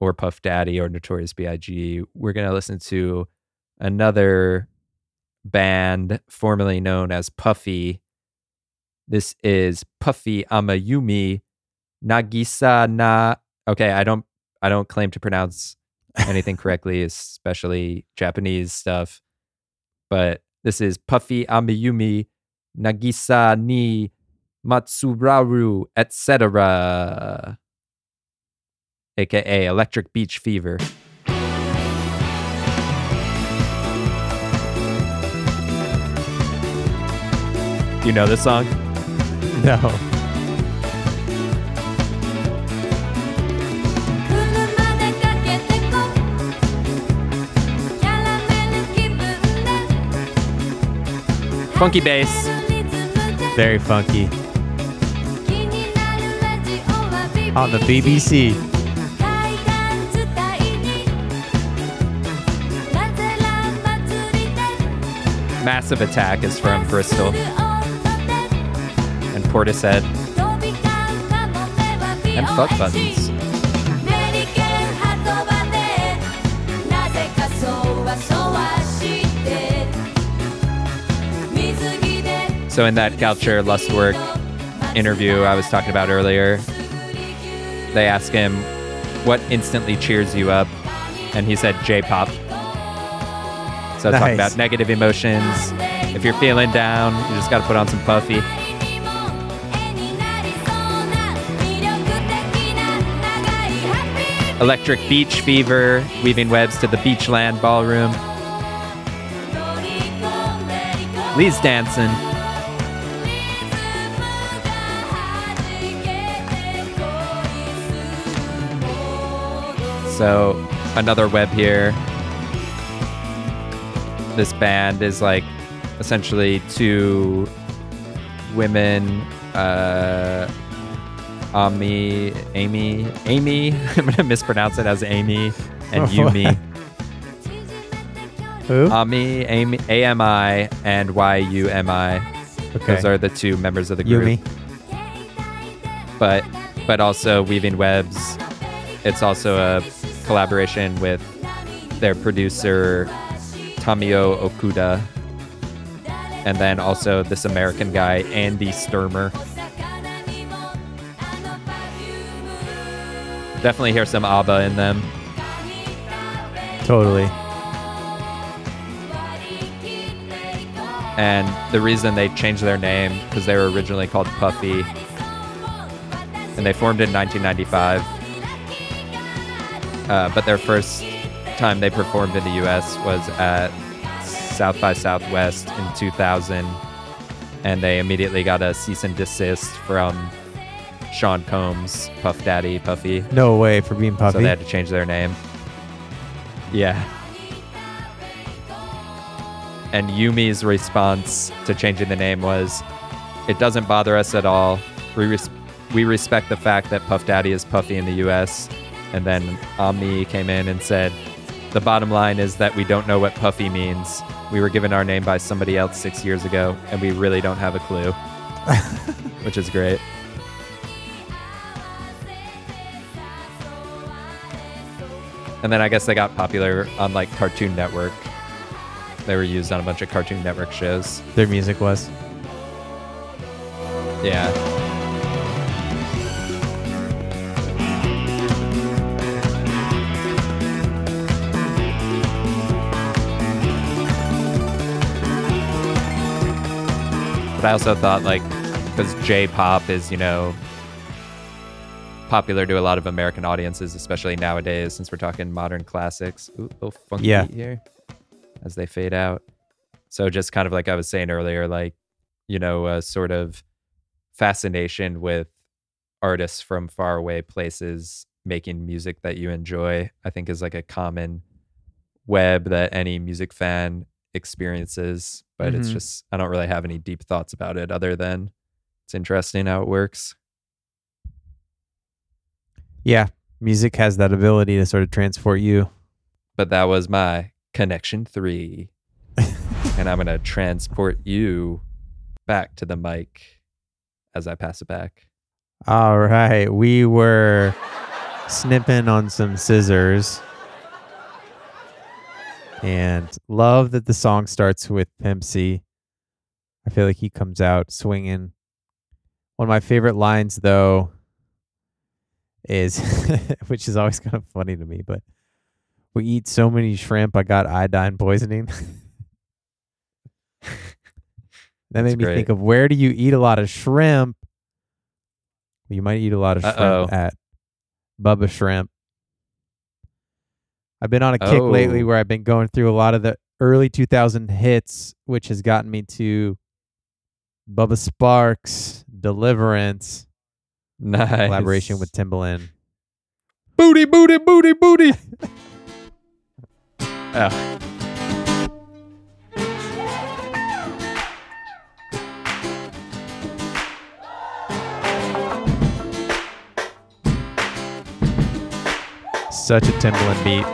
or Puff Daddy or Notorious B.I.G. We're going to listen to another band formerly known as Puffy. This is Puffy AmiYumi Nagisa na Okay, I don't I don't claim to pronounce anything correctly, especially Japanese stuff. But this is Puffy AmiYumi Nagisa ni Matsuraru, etc., aka Electric Beach Fever. You know this song? No. Funky bass very funky. On the BBC. Massive Attack is from Bristol and Portishead and Fuck Buttons. So in that Galcher Lustwerk interview I was talking about earlier, they asked him what instantly cheers you up, and he said J-pop. So nice. talking about negative emotions. If you're feeling down, you just got to put on some puffy. Electric Beach Fever, weaving webs to the Beachland Ballroom. Lee's dancing. So another web here. This band is like essentially two women, uh, Ami, Amy, Amy. I'm gonna mispronounce it as Amy and Yumi. Who? Ami, Amy, A M I, and Y U M I. okay. Those are the two members of the group. Yumi. but but also weaving webs. It's also a collaboration with their producer Tamio Okuda, and then also this American guy Andy Sturmer. Definitely hear some ABBA in them. Totally. And the reason they changed their name because they were originally called Puffy, and they formed in 1995. Uh, but their first time they performed in the U.S. was at South by Southwest in 2000, and they immediately got a cease and desist from Sean Combs, Puff Daddy, Puffy. No way for being puffy. So they had to change their name. Yeah. And Yumi's response to changing the name was, "It doesn't bother us at all. We res- we respect the fact that Puff Daddy is Puffy in the U.S." And then Omni came in and said, "The bottom line is that we don't know what Puffy means. We were given our name by somebody else six years ago, and we really don't have a clue." Which is great. And then I guess they got popular on like Cartoon Network. They were used on a bunch of Cartoon Network shows. Their music was. Yeah. But I also thought like because J-pop is you know popular to a lot of American audiences, especially nowadays, since we're talking modern classics. Ooh, little funky Yeah. here as they fade out. So just kind of like I was saying earlier, like you know, a sort of fascination with artists from faraway places making music that you enjoy. I think is like a common web that any music fan experiences. But it's Mhm. just I don't really have any deep thoughts about it other than it's interesting how it works. Yeah, music has that ability to sort of transport you. but that was my connection three. and I'm going to transport you back to the mic as I pass it back. All right, we were snipping on some scissors. And love that the song starts with Pimp C. I feel like he comes out swinging. One of my favorite lines, though, is which is always kind of funny to me, but we eat so many shrimp, I got iodine poisoning. that That's made me great. think of where do you eat a lot of shrimp? Well, you might eat a lot of shrimp Uh-oh. at Bubba Shrimp. I've been on a kick lately Oh. where I've been going through a lot of the early 2000 hits, which has gotten me to Bubba Sparxxx, Deliverance, Nice. collaboration with Timbaland. Booty, booty, booty, booty. oh. Such a Timbaland beat.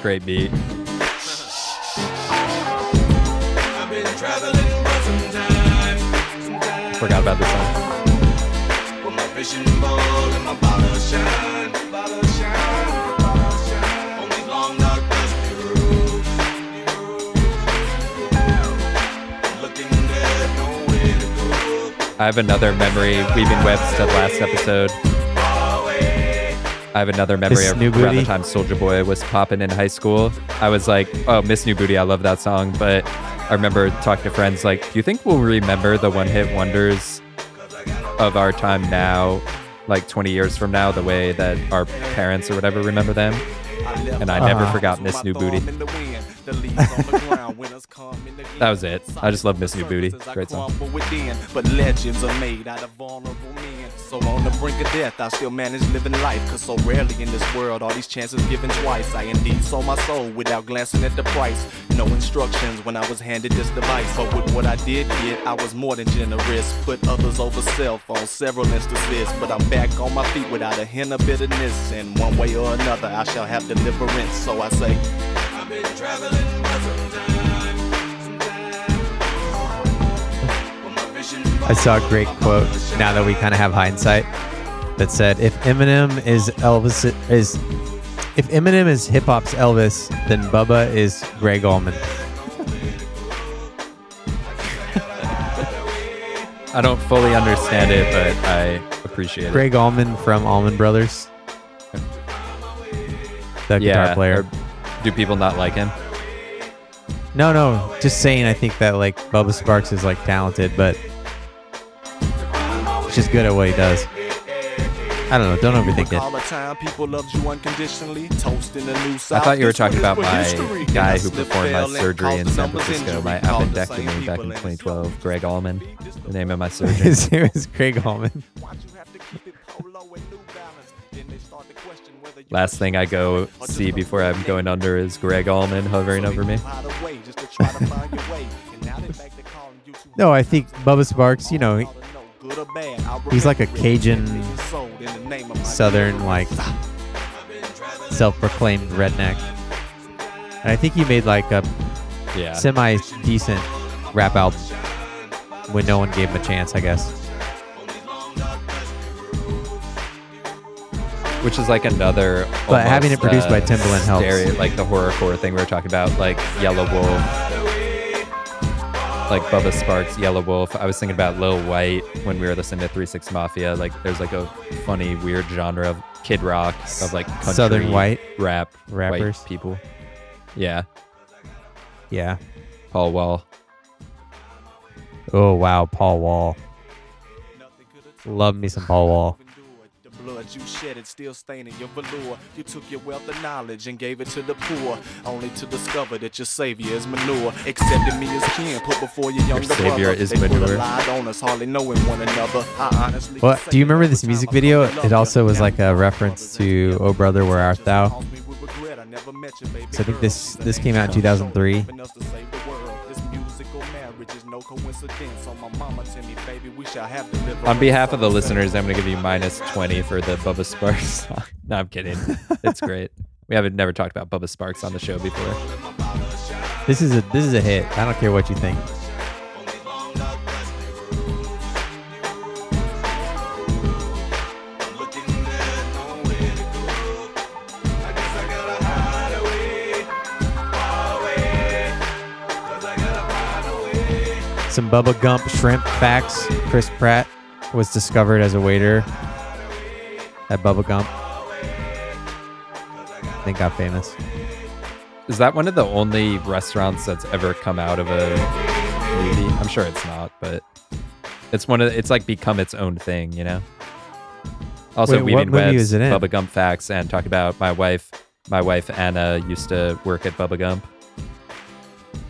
Great beat. I've been traveling for some time. Some. Forgot about this song. I have another memory. Weaving webs to the last episode. I have another memory of New around the time Soldier Boy was popping in high school. I was like, oh, Miss New Booty, I love that song. But I remember talking to friends like, do you think we'll remember the one hit wonders of our time now, like 20 years from now, the way that our parents or whatever remember them? And I never Uh-huh. forgot Miss New Booty. That was it. I just love Miss New Booty. Great song. But legends are made out of vulnerable men. So on the brink of death, I still manage living life. Cause so rarely in this world are these chances given twice. I indeed sold my soul without glancing at the price. No instructions when I was handed this device. But with what I did get, I was more than generous. Put others over self on several instances. But I'm back on my feet without a hint of bitterness. And one way or another, I shall have deliverance. So I say, I've been traveling for some time. Some time. I saw a great quote now that we kind of have hindsight that said if Eminem is Elvis is if Eminem is hip hop's Elvis, then Bubba is Greg Allman. I don't fully understand it, but I appreciate it. Greg Allman from Allman Brothers. The guitar player. Or do people not like him? No, no, just saying I think that like Bubba Sparxxx is like talented, but he's just good at what he does. I don't know, don't overthink All it. the time, people loved you unconditionally. Toasting the new I thought you were talking about my history. guy who performed my surgery in San Francisco, injury. my Called the same appendectomy back in 2012. Greg Allman, the name of my surgeon. His name is Greg Allman. Last thing I go see before I'm going under is Greg Allman hovering over me. Hide away just to try to find your way. And now they back to calling you too No, I think Bubba Sparxxx, you know, he- Good or bad, I'll he's like a. Cajun, Being sold in the name of my southern like self-proclaimed redneck. And I think he made like a Yeah. semi decent rap album when no one gave him a chance, I guess. Which is like another. But having it produced by uh, Timbaland helps. stereo- like the horror horrorcore thing we were talking about, like Yelawolf. Like Bubba Sparxxx, Yellow Wolf. I was thinking about Lil Wyte when we were listening to Three Six Mafia. Like, there's like a funny, weird genre of kid rock of like country Southern white rap rappers. white people. Yeah, Yeah. Paul Wall. Oh wow, Paul Wall. Love me some Paul Wall. Blood you shedded still staining your velour. You took your wealth of knowledge and gave it to the poor, only to discover that your savior is manure. Accepting me as kin, put before your younger savior brother. is manure. a lie on us, hardly knowing one another. I honestly What? can Do you remember this music video? It also was like a reference to "Oh Brother, Where Art Thou." Calls me with regret, I never met you, baby So I think this- this came out in 2003. Marriage is no coincidence. On my mama tell me, baby, we shall have to live On behalf of the listeners, I'm going to give you minus 20 for the Bubba Sparxxx song. No, I'm kidding. It's great. We haven't never talked about Bubba Sparxxx on the show before. This is a this is a hit. I don't care what you think. Some Bubba Gump shrimp facts. Chris Pratt was discovered as a waiter at Bubba Gump. Then got famous. Is that one of the only restaurants that's ever come out of a movie? I'm sure it's not, but it's one of it's like become its own thing, you know. Also, Wait, what Weaving movie Webs, is it in? Bubba Gump facts, and talk about my wife. My wife Anna used to work at Bubba Gump.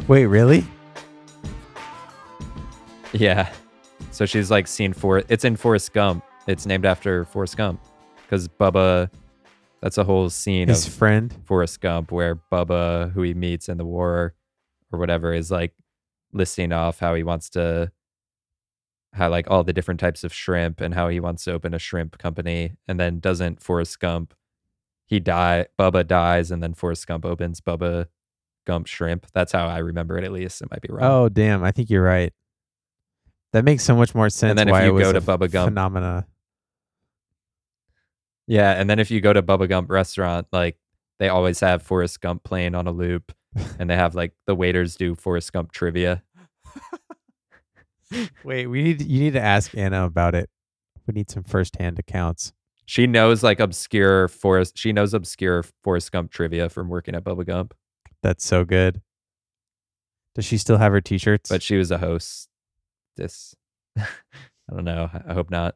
Wait, really? Yeah, so she's like seen for it's in Forrest Gump. It's named after Forrest Gump because Bubba. That's a whole scene His of friend. Forrest Gump where Bubba, who he meets in the war or whatever, is like listing off how he wants to, how like all the different types of shrimp and how he wants to open a shrimp company. And then doesn't Forrest Gump, he die, Bubba dies, and then Forrest Gump opens Bubba Gump Shrimp. That's how I remember it, at least. It might be wrong. Oh, damn. I think you're right. That makes so much more sense. And then if you go to Bubba Gump- phenomena. Yeah. And then if you go to Bubba Gump restaurant, like they always have Forrest Gump playing on a loop and they have like the waiters do Forrest Gump trivia. Wait, we need you need to ask Anna about it. We need some firsthand accounts. She knows like obscure Forrest. She knows obscure Forrest Gump trivia from working at Bubba Gump. That's so good. Does she still have her t-shirts? But she was a host. This, I don't know. I- hope not.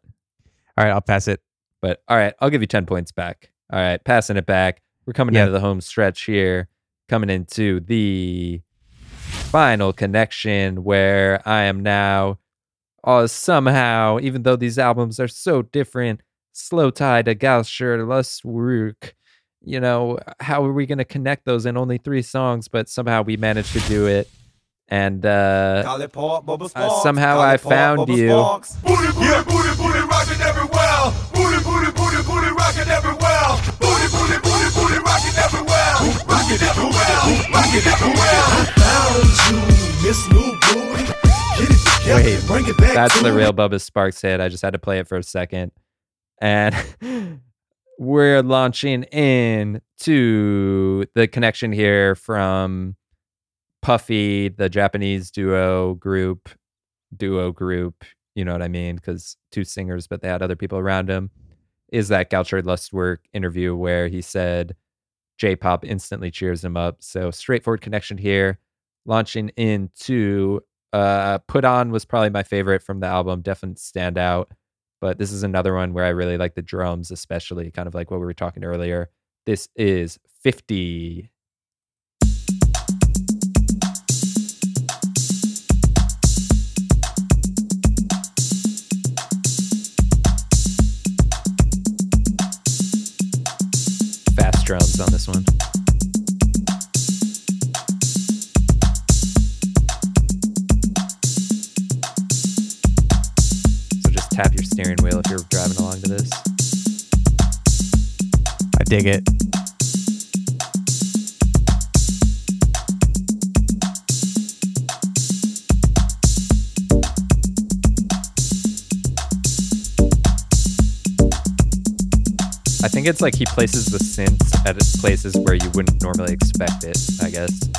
All right, I'll pass it. But all right, I'll give you ten points back. All right, passing it back. We're coming Yeah. into the home stretch here. Coming into the final connection where I am now. Uh, somehow, even though these albums are so different, slowthai to Galcher, Lustwerk, you know, how are we going to connect those in only three songs? But somehow we managed to do it. And uh, Call it uh, somehow Call I Paul, found Bubba you. Sparxxx. Booty, booty, booty, booty, rocking everywhere. Booty, booty, booty, booty, rocking everywhere. Booty, booty, booty, booty, rocking everywhere. Rocking everywhere. Rocking everywhere. Found you, Miss New Booty. Get it together, Wait, bring it back That's to the real Bubba Sparxxx hit. I just had to play it for a second. And we're launching in to the connection here from Puffy, the Japanese duo group, duo group, you know what I mean? Because two singers, but they had other people around him. Is that Galcher Lustwerk interview where he said J pop instantly cheers him up. So straightforward connection here. Launching into uh, Put On was probably my favorite from the album, definite standout. But this is another one where I really like the drums, especially kind of like what we were talking earlier. This is 50. Drums on this one. So just tap your steering wheel if you're driving along to this. I dig it. I think it's like he places the synths at places where you wouldn't normally expect it, I guess.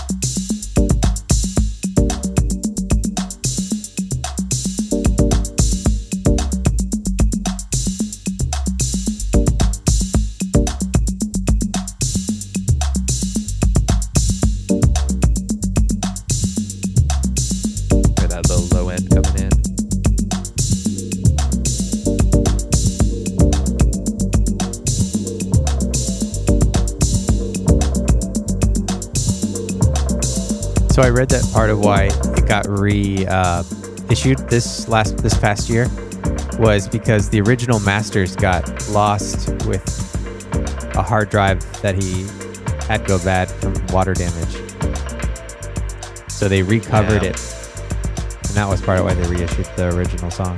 Read that part of why it got re uh, issued this last this past year was because the original masters got lost with a hard drive that he had go bad from water damage. So they recovered Yeah. it, and that was part of why they reissued the original song.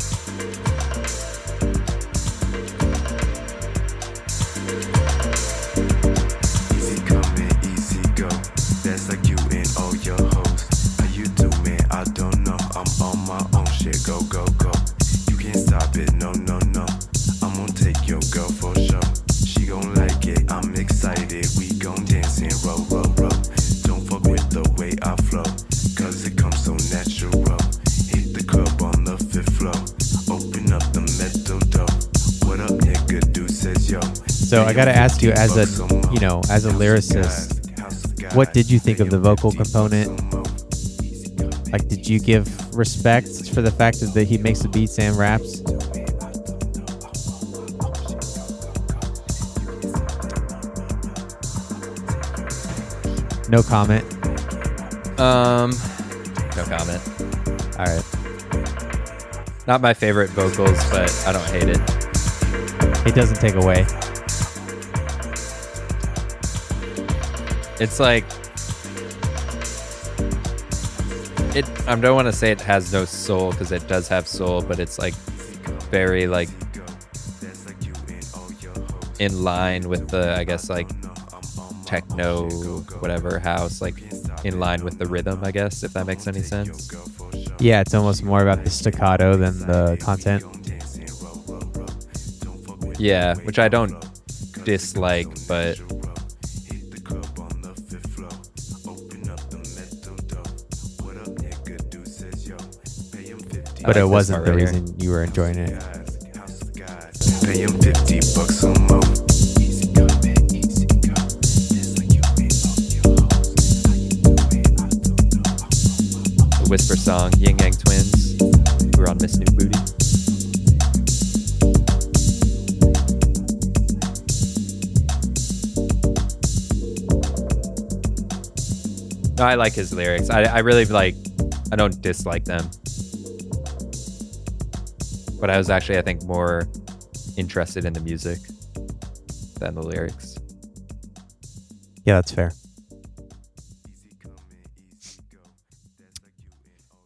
I gotta you, as a you know, as a lyricist, what did you think of the vocal component? Like, did you give respect for the fact that he makes the beats and raps? No comment. Um, no comment. All right. Not my favorite vocals, but I don't hate it. It doesn't take away. It's like it. I don't want to say it has no soul because it does have soul, but it's like very like in line with the I guess like techno whatever house like in line with the rhythm I guess if that makes any sense. Yeah, it's almost more about the staccato than the content. Yeah, which I don't dislike, but But it like this wasn't the right here. reason you were enjoying it. Pay him 50 bucks or more. The Whisper song, Ying Yang Twins, who are on Miss New Booty. No, I like his lyrics. I, I really like, I don't dislike them. But I was actually, I think, more interested in the music than the lyrics. Yeah, that's fair.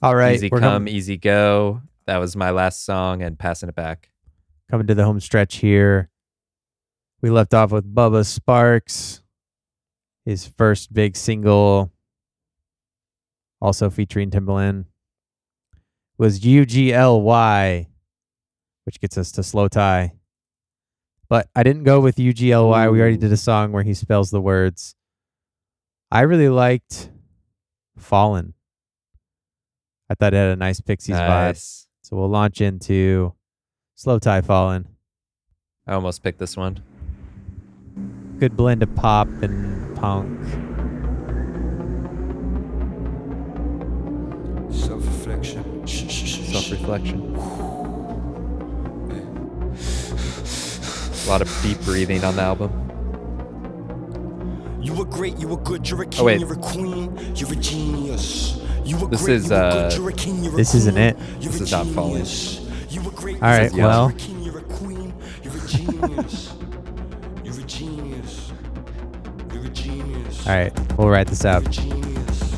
All right, easy come, com- easy go. That was my last song and passing it back. coming to the home stretch here. We left off with Bubba Sparxxx, his first big single, also featuring Timbaland, was UGLY, which gets us to slowthai. But I didn't go with UGLY. We already did a song where he spells the words. I really liked Fallen. I thought it had a nice Pixies vibe. So we'll launch into slowthai Fallen. I almost picked this one. good blend of pop and punk. Self reflection. Self reflection. A lot of deep breathing on the album. You were great, you were good, you're a king, Oh, wait. you're a queen, you're a genius. You were This great, is, you were uh, good, you're a king, you're a this isn't it. You're This a is not Fallen. genius. You were great, All right, you were well. a king, you're a queen, you're a genius. you're a genius. You're a genius. All right, we'll write this out. You're a genius.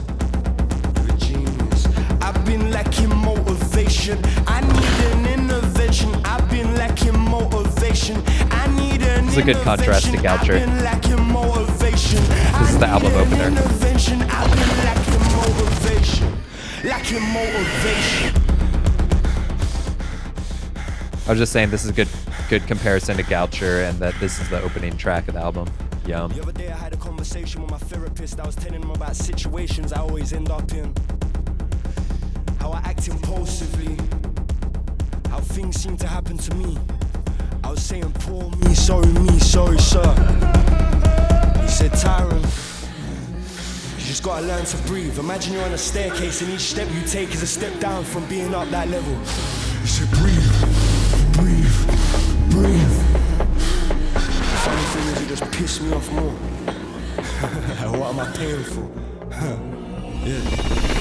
You're a genius. I've been lacking motivation. I need an intervention. I've been lacking motivation. I need an This is a good contrast to Galcher. This is the album opener. I was just saying this is a good good comparison to Galcher and that this is the opening track of the album. Yum. The other day I had a conversation with my therapist. I was telling him about situations I always end up in. How I act impulsively. How things seem to happen to me. I was saying, poor me, sorry me, sorry sir. He said, Tyron, you just gotta learn to breathe. Imagine you're on a staircase and each step you take is a step down from being up that level. He said, breathe, breathe, breathe. The funny thing is, it just pissed me off more. what am I paying for?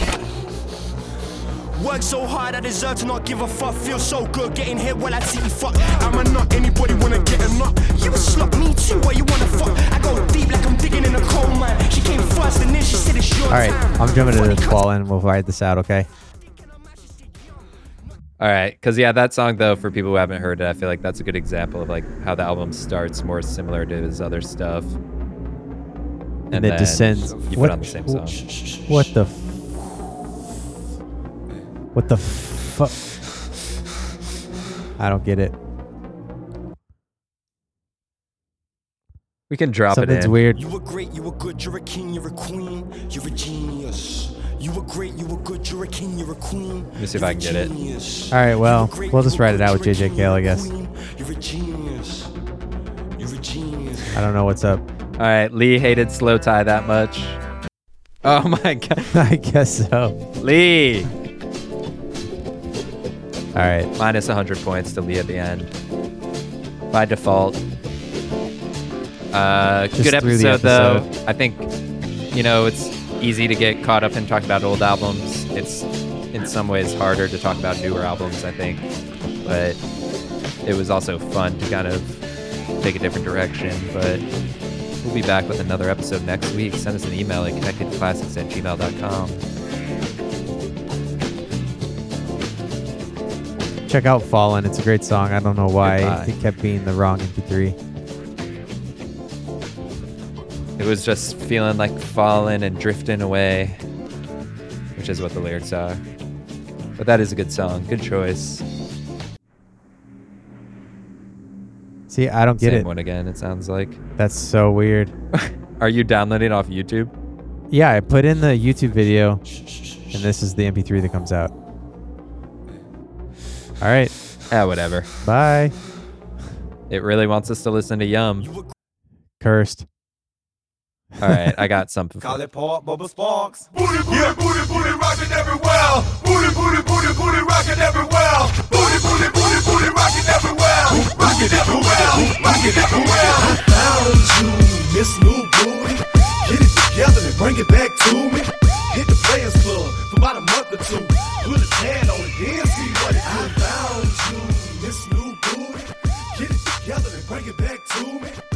Work so hard, I deserve to not give a fuck. Feel so good getting here while I see you fuck. I'm a nut, anybody wanna get a nut? You a slut, me too, why you wanna fuck? I go deep like I'm digging in a coal mine. She came first and then she said it's your All right. I'm jumping Funny into the cuts- fall and we'll ride this out, okay? All right, because yeah, that song though, for people who haven't heard it, I feel like that's a good example of like how the album starts more similar to his other stuff, And, it then descends. You what, put on the same song. What the? F- what the fuck? I don't get it. We can drop it Something's in. weird. You were great, you were good, you're a king, you're a queen, you're a genius. You were great, you were good, you're a king, you're a queen. Let me see if you're I a can get it. All right, well, great, we'll just write it out with JJ king, Cale, I guess. You're a genius. You're a genius. I don't know what's up. All right, Lee hated slowthai that much. Oh my god, I guess so. Lee! All right. Minus 100 points to Lee at the end. By default. Uh, Just good the episode, though. I think, you know, it's easy to get caught up in talking about old albums. It's in some ways harder to talk about newer albums, I think. But it was also fun to kind of take a different direction. But we'll be back with another episode next week. Send us an email at connectedclassics at gmail.com. Check out Fallen. It's a great song. I don't know why Goodbye. it kept being the wrong MP3. It was just feeling like falling and drifting away, which is what the lyrics are. But that is a good song. Good choice. See, I don't get Same it. one again, it sounds like. That's so weird. Are you downloading off YouTube? Yeah, I put in the YouTube video, and this is the MP3 that comes out. All right. Ah, whatever. Bye. It really wants us to listen to Yum. Cursed. All right, I got something. Call it Pop Bubba Sparxxx. Booty, booty, booty, booty, rocking everywhere. Booty, booty, booty, booty, rocking everywhere. Booty, booty, booty, booty, rocking everywhere. Rocking everywhere. Rocking everywhere. Found you, Miss New Booty. Get it together and bring it back to me. Hit the Players Club for about a month or two. Put a tan on it, then see what it do. I found you, this new booty. Get it together and bring it back to me.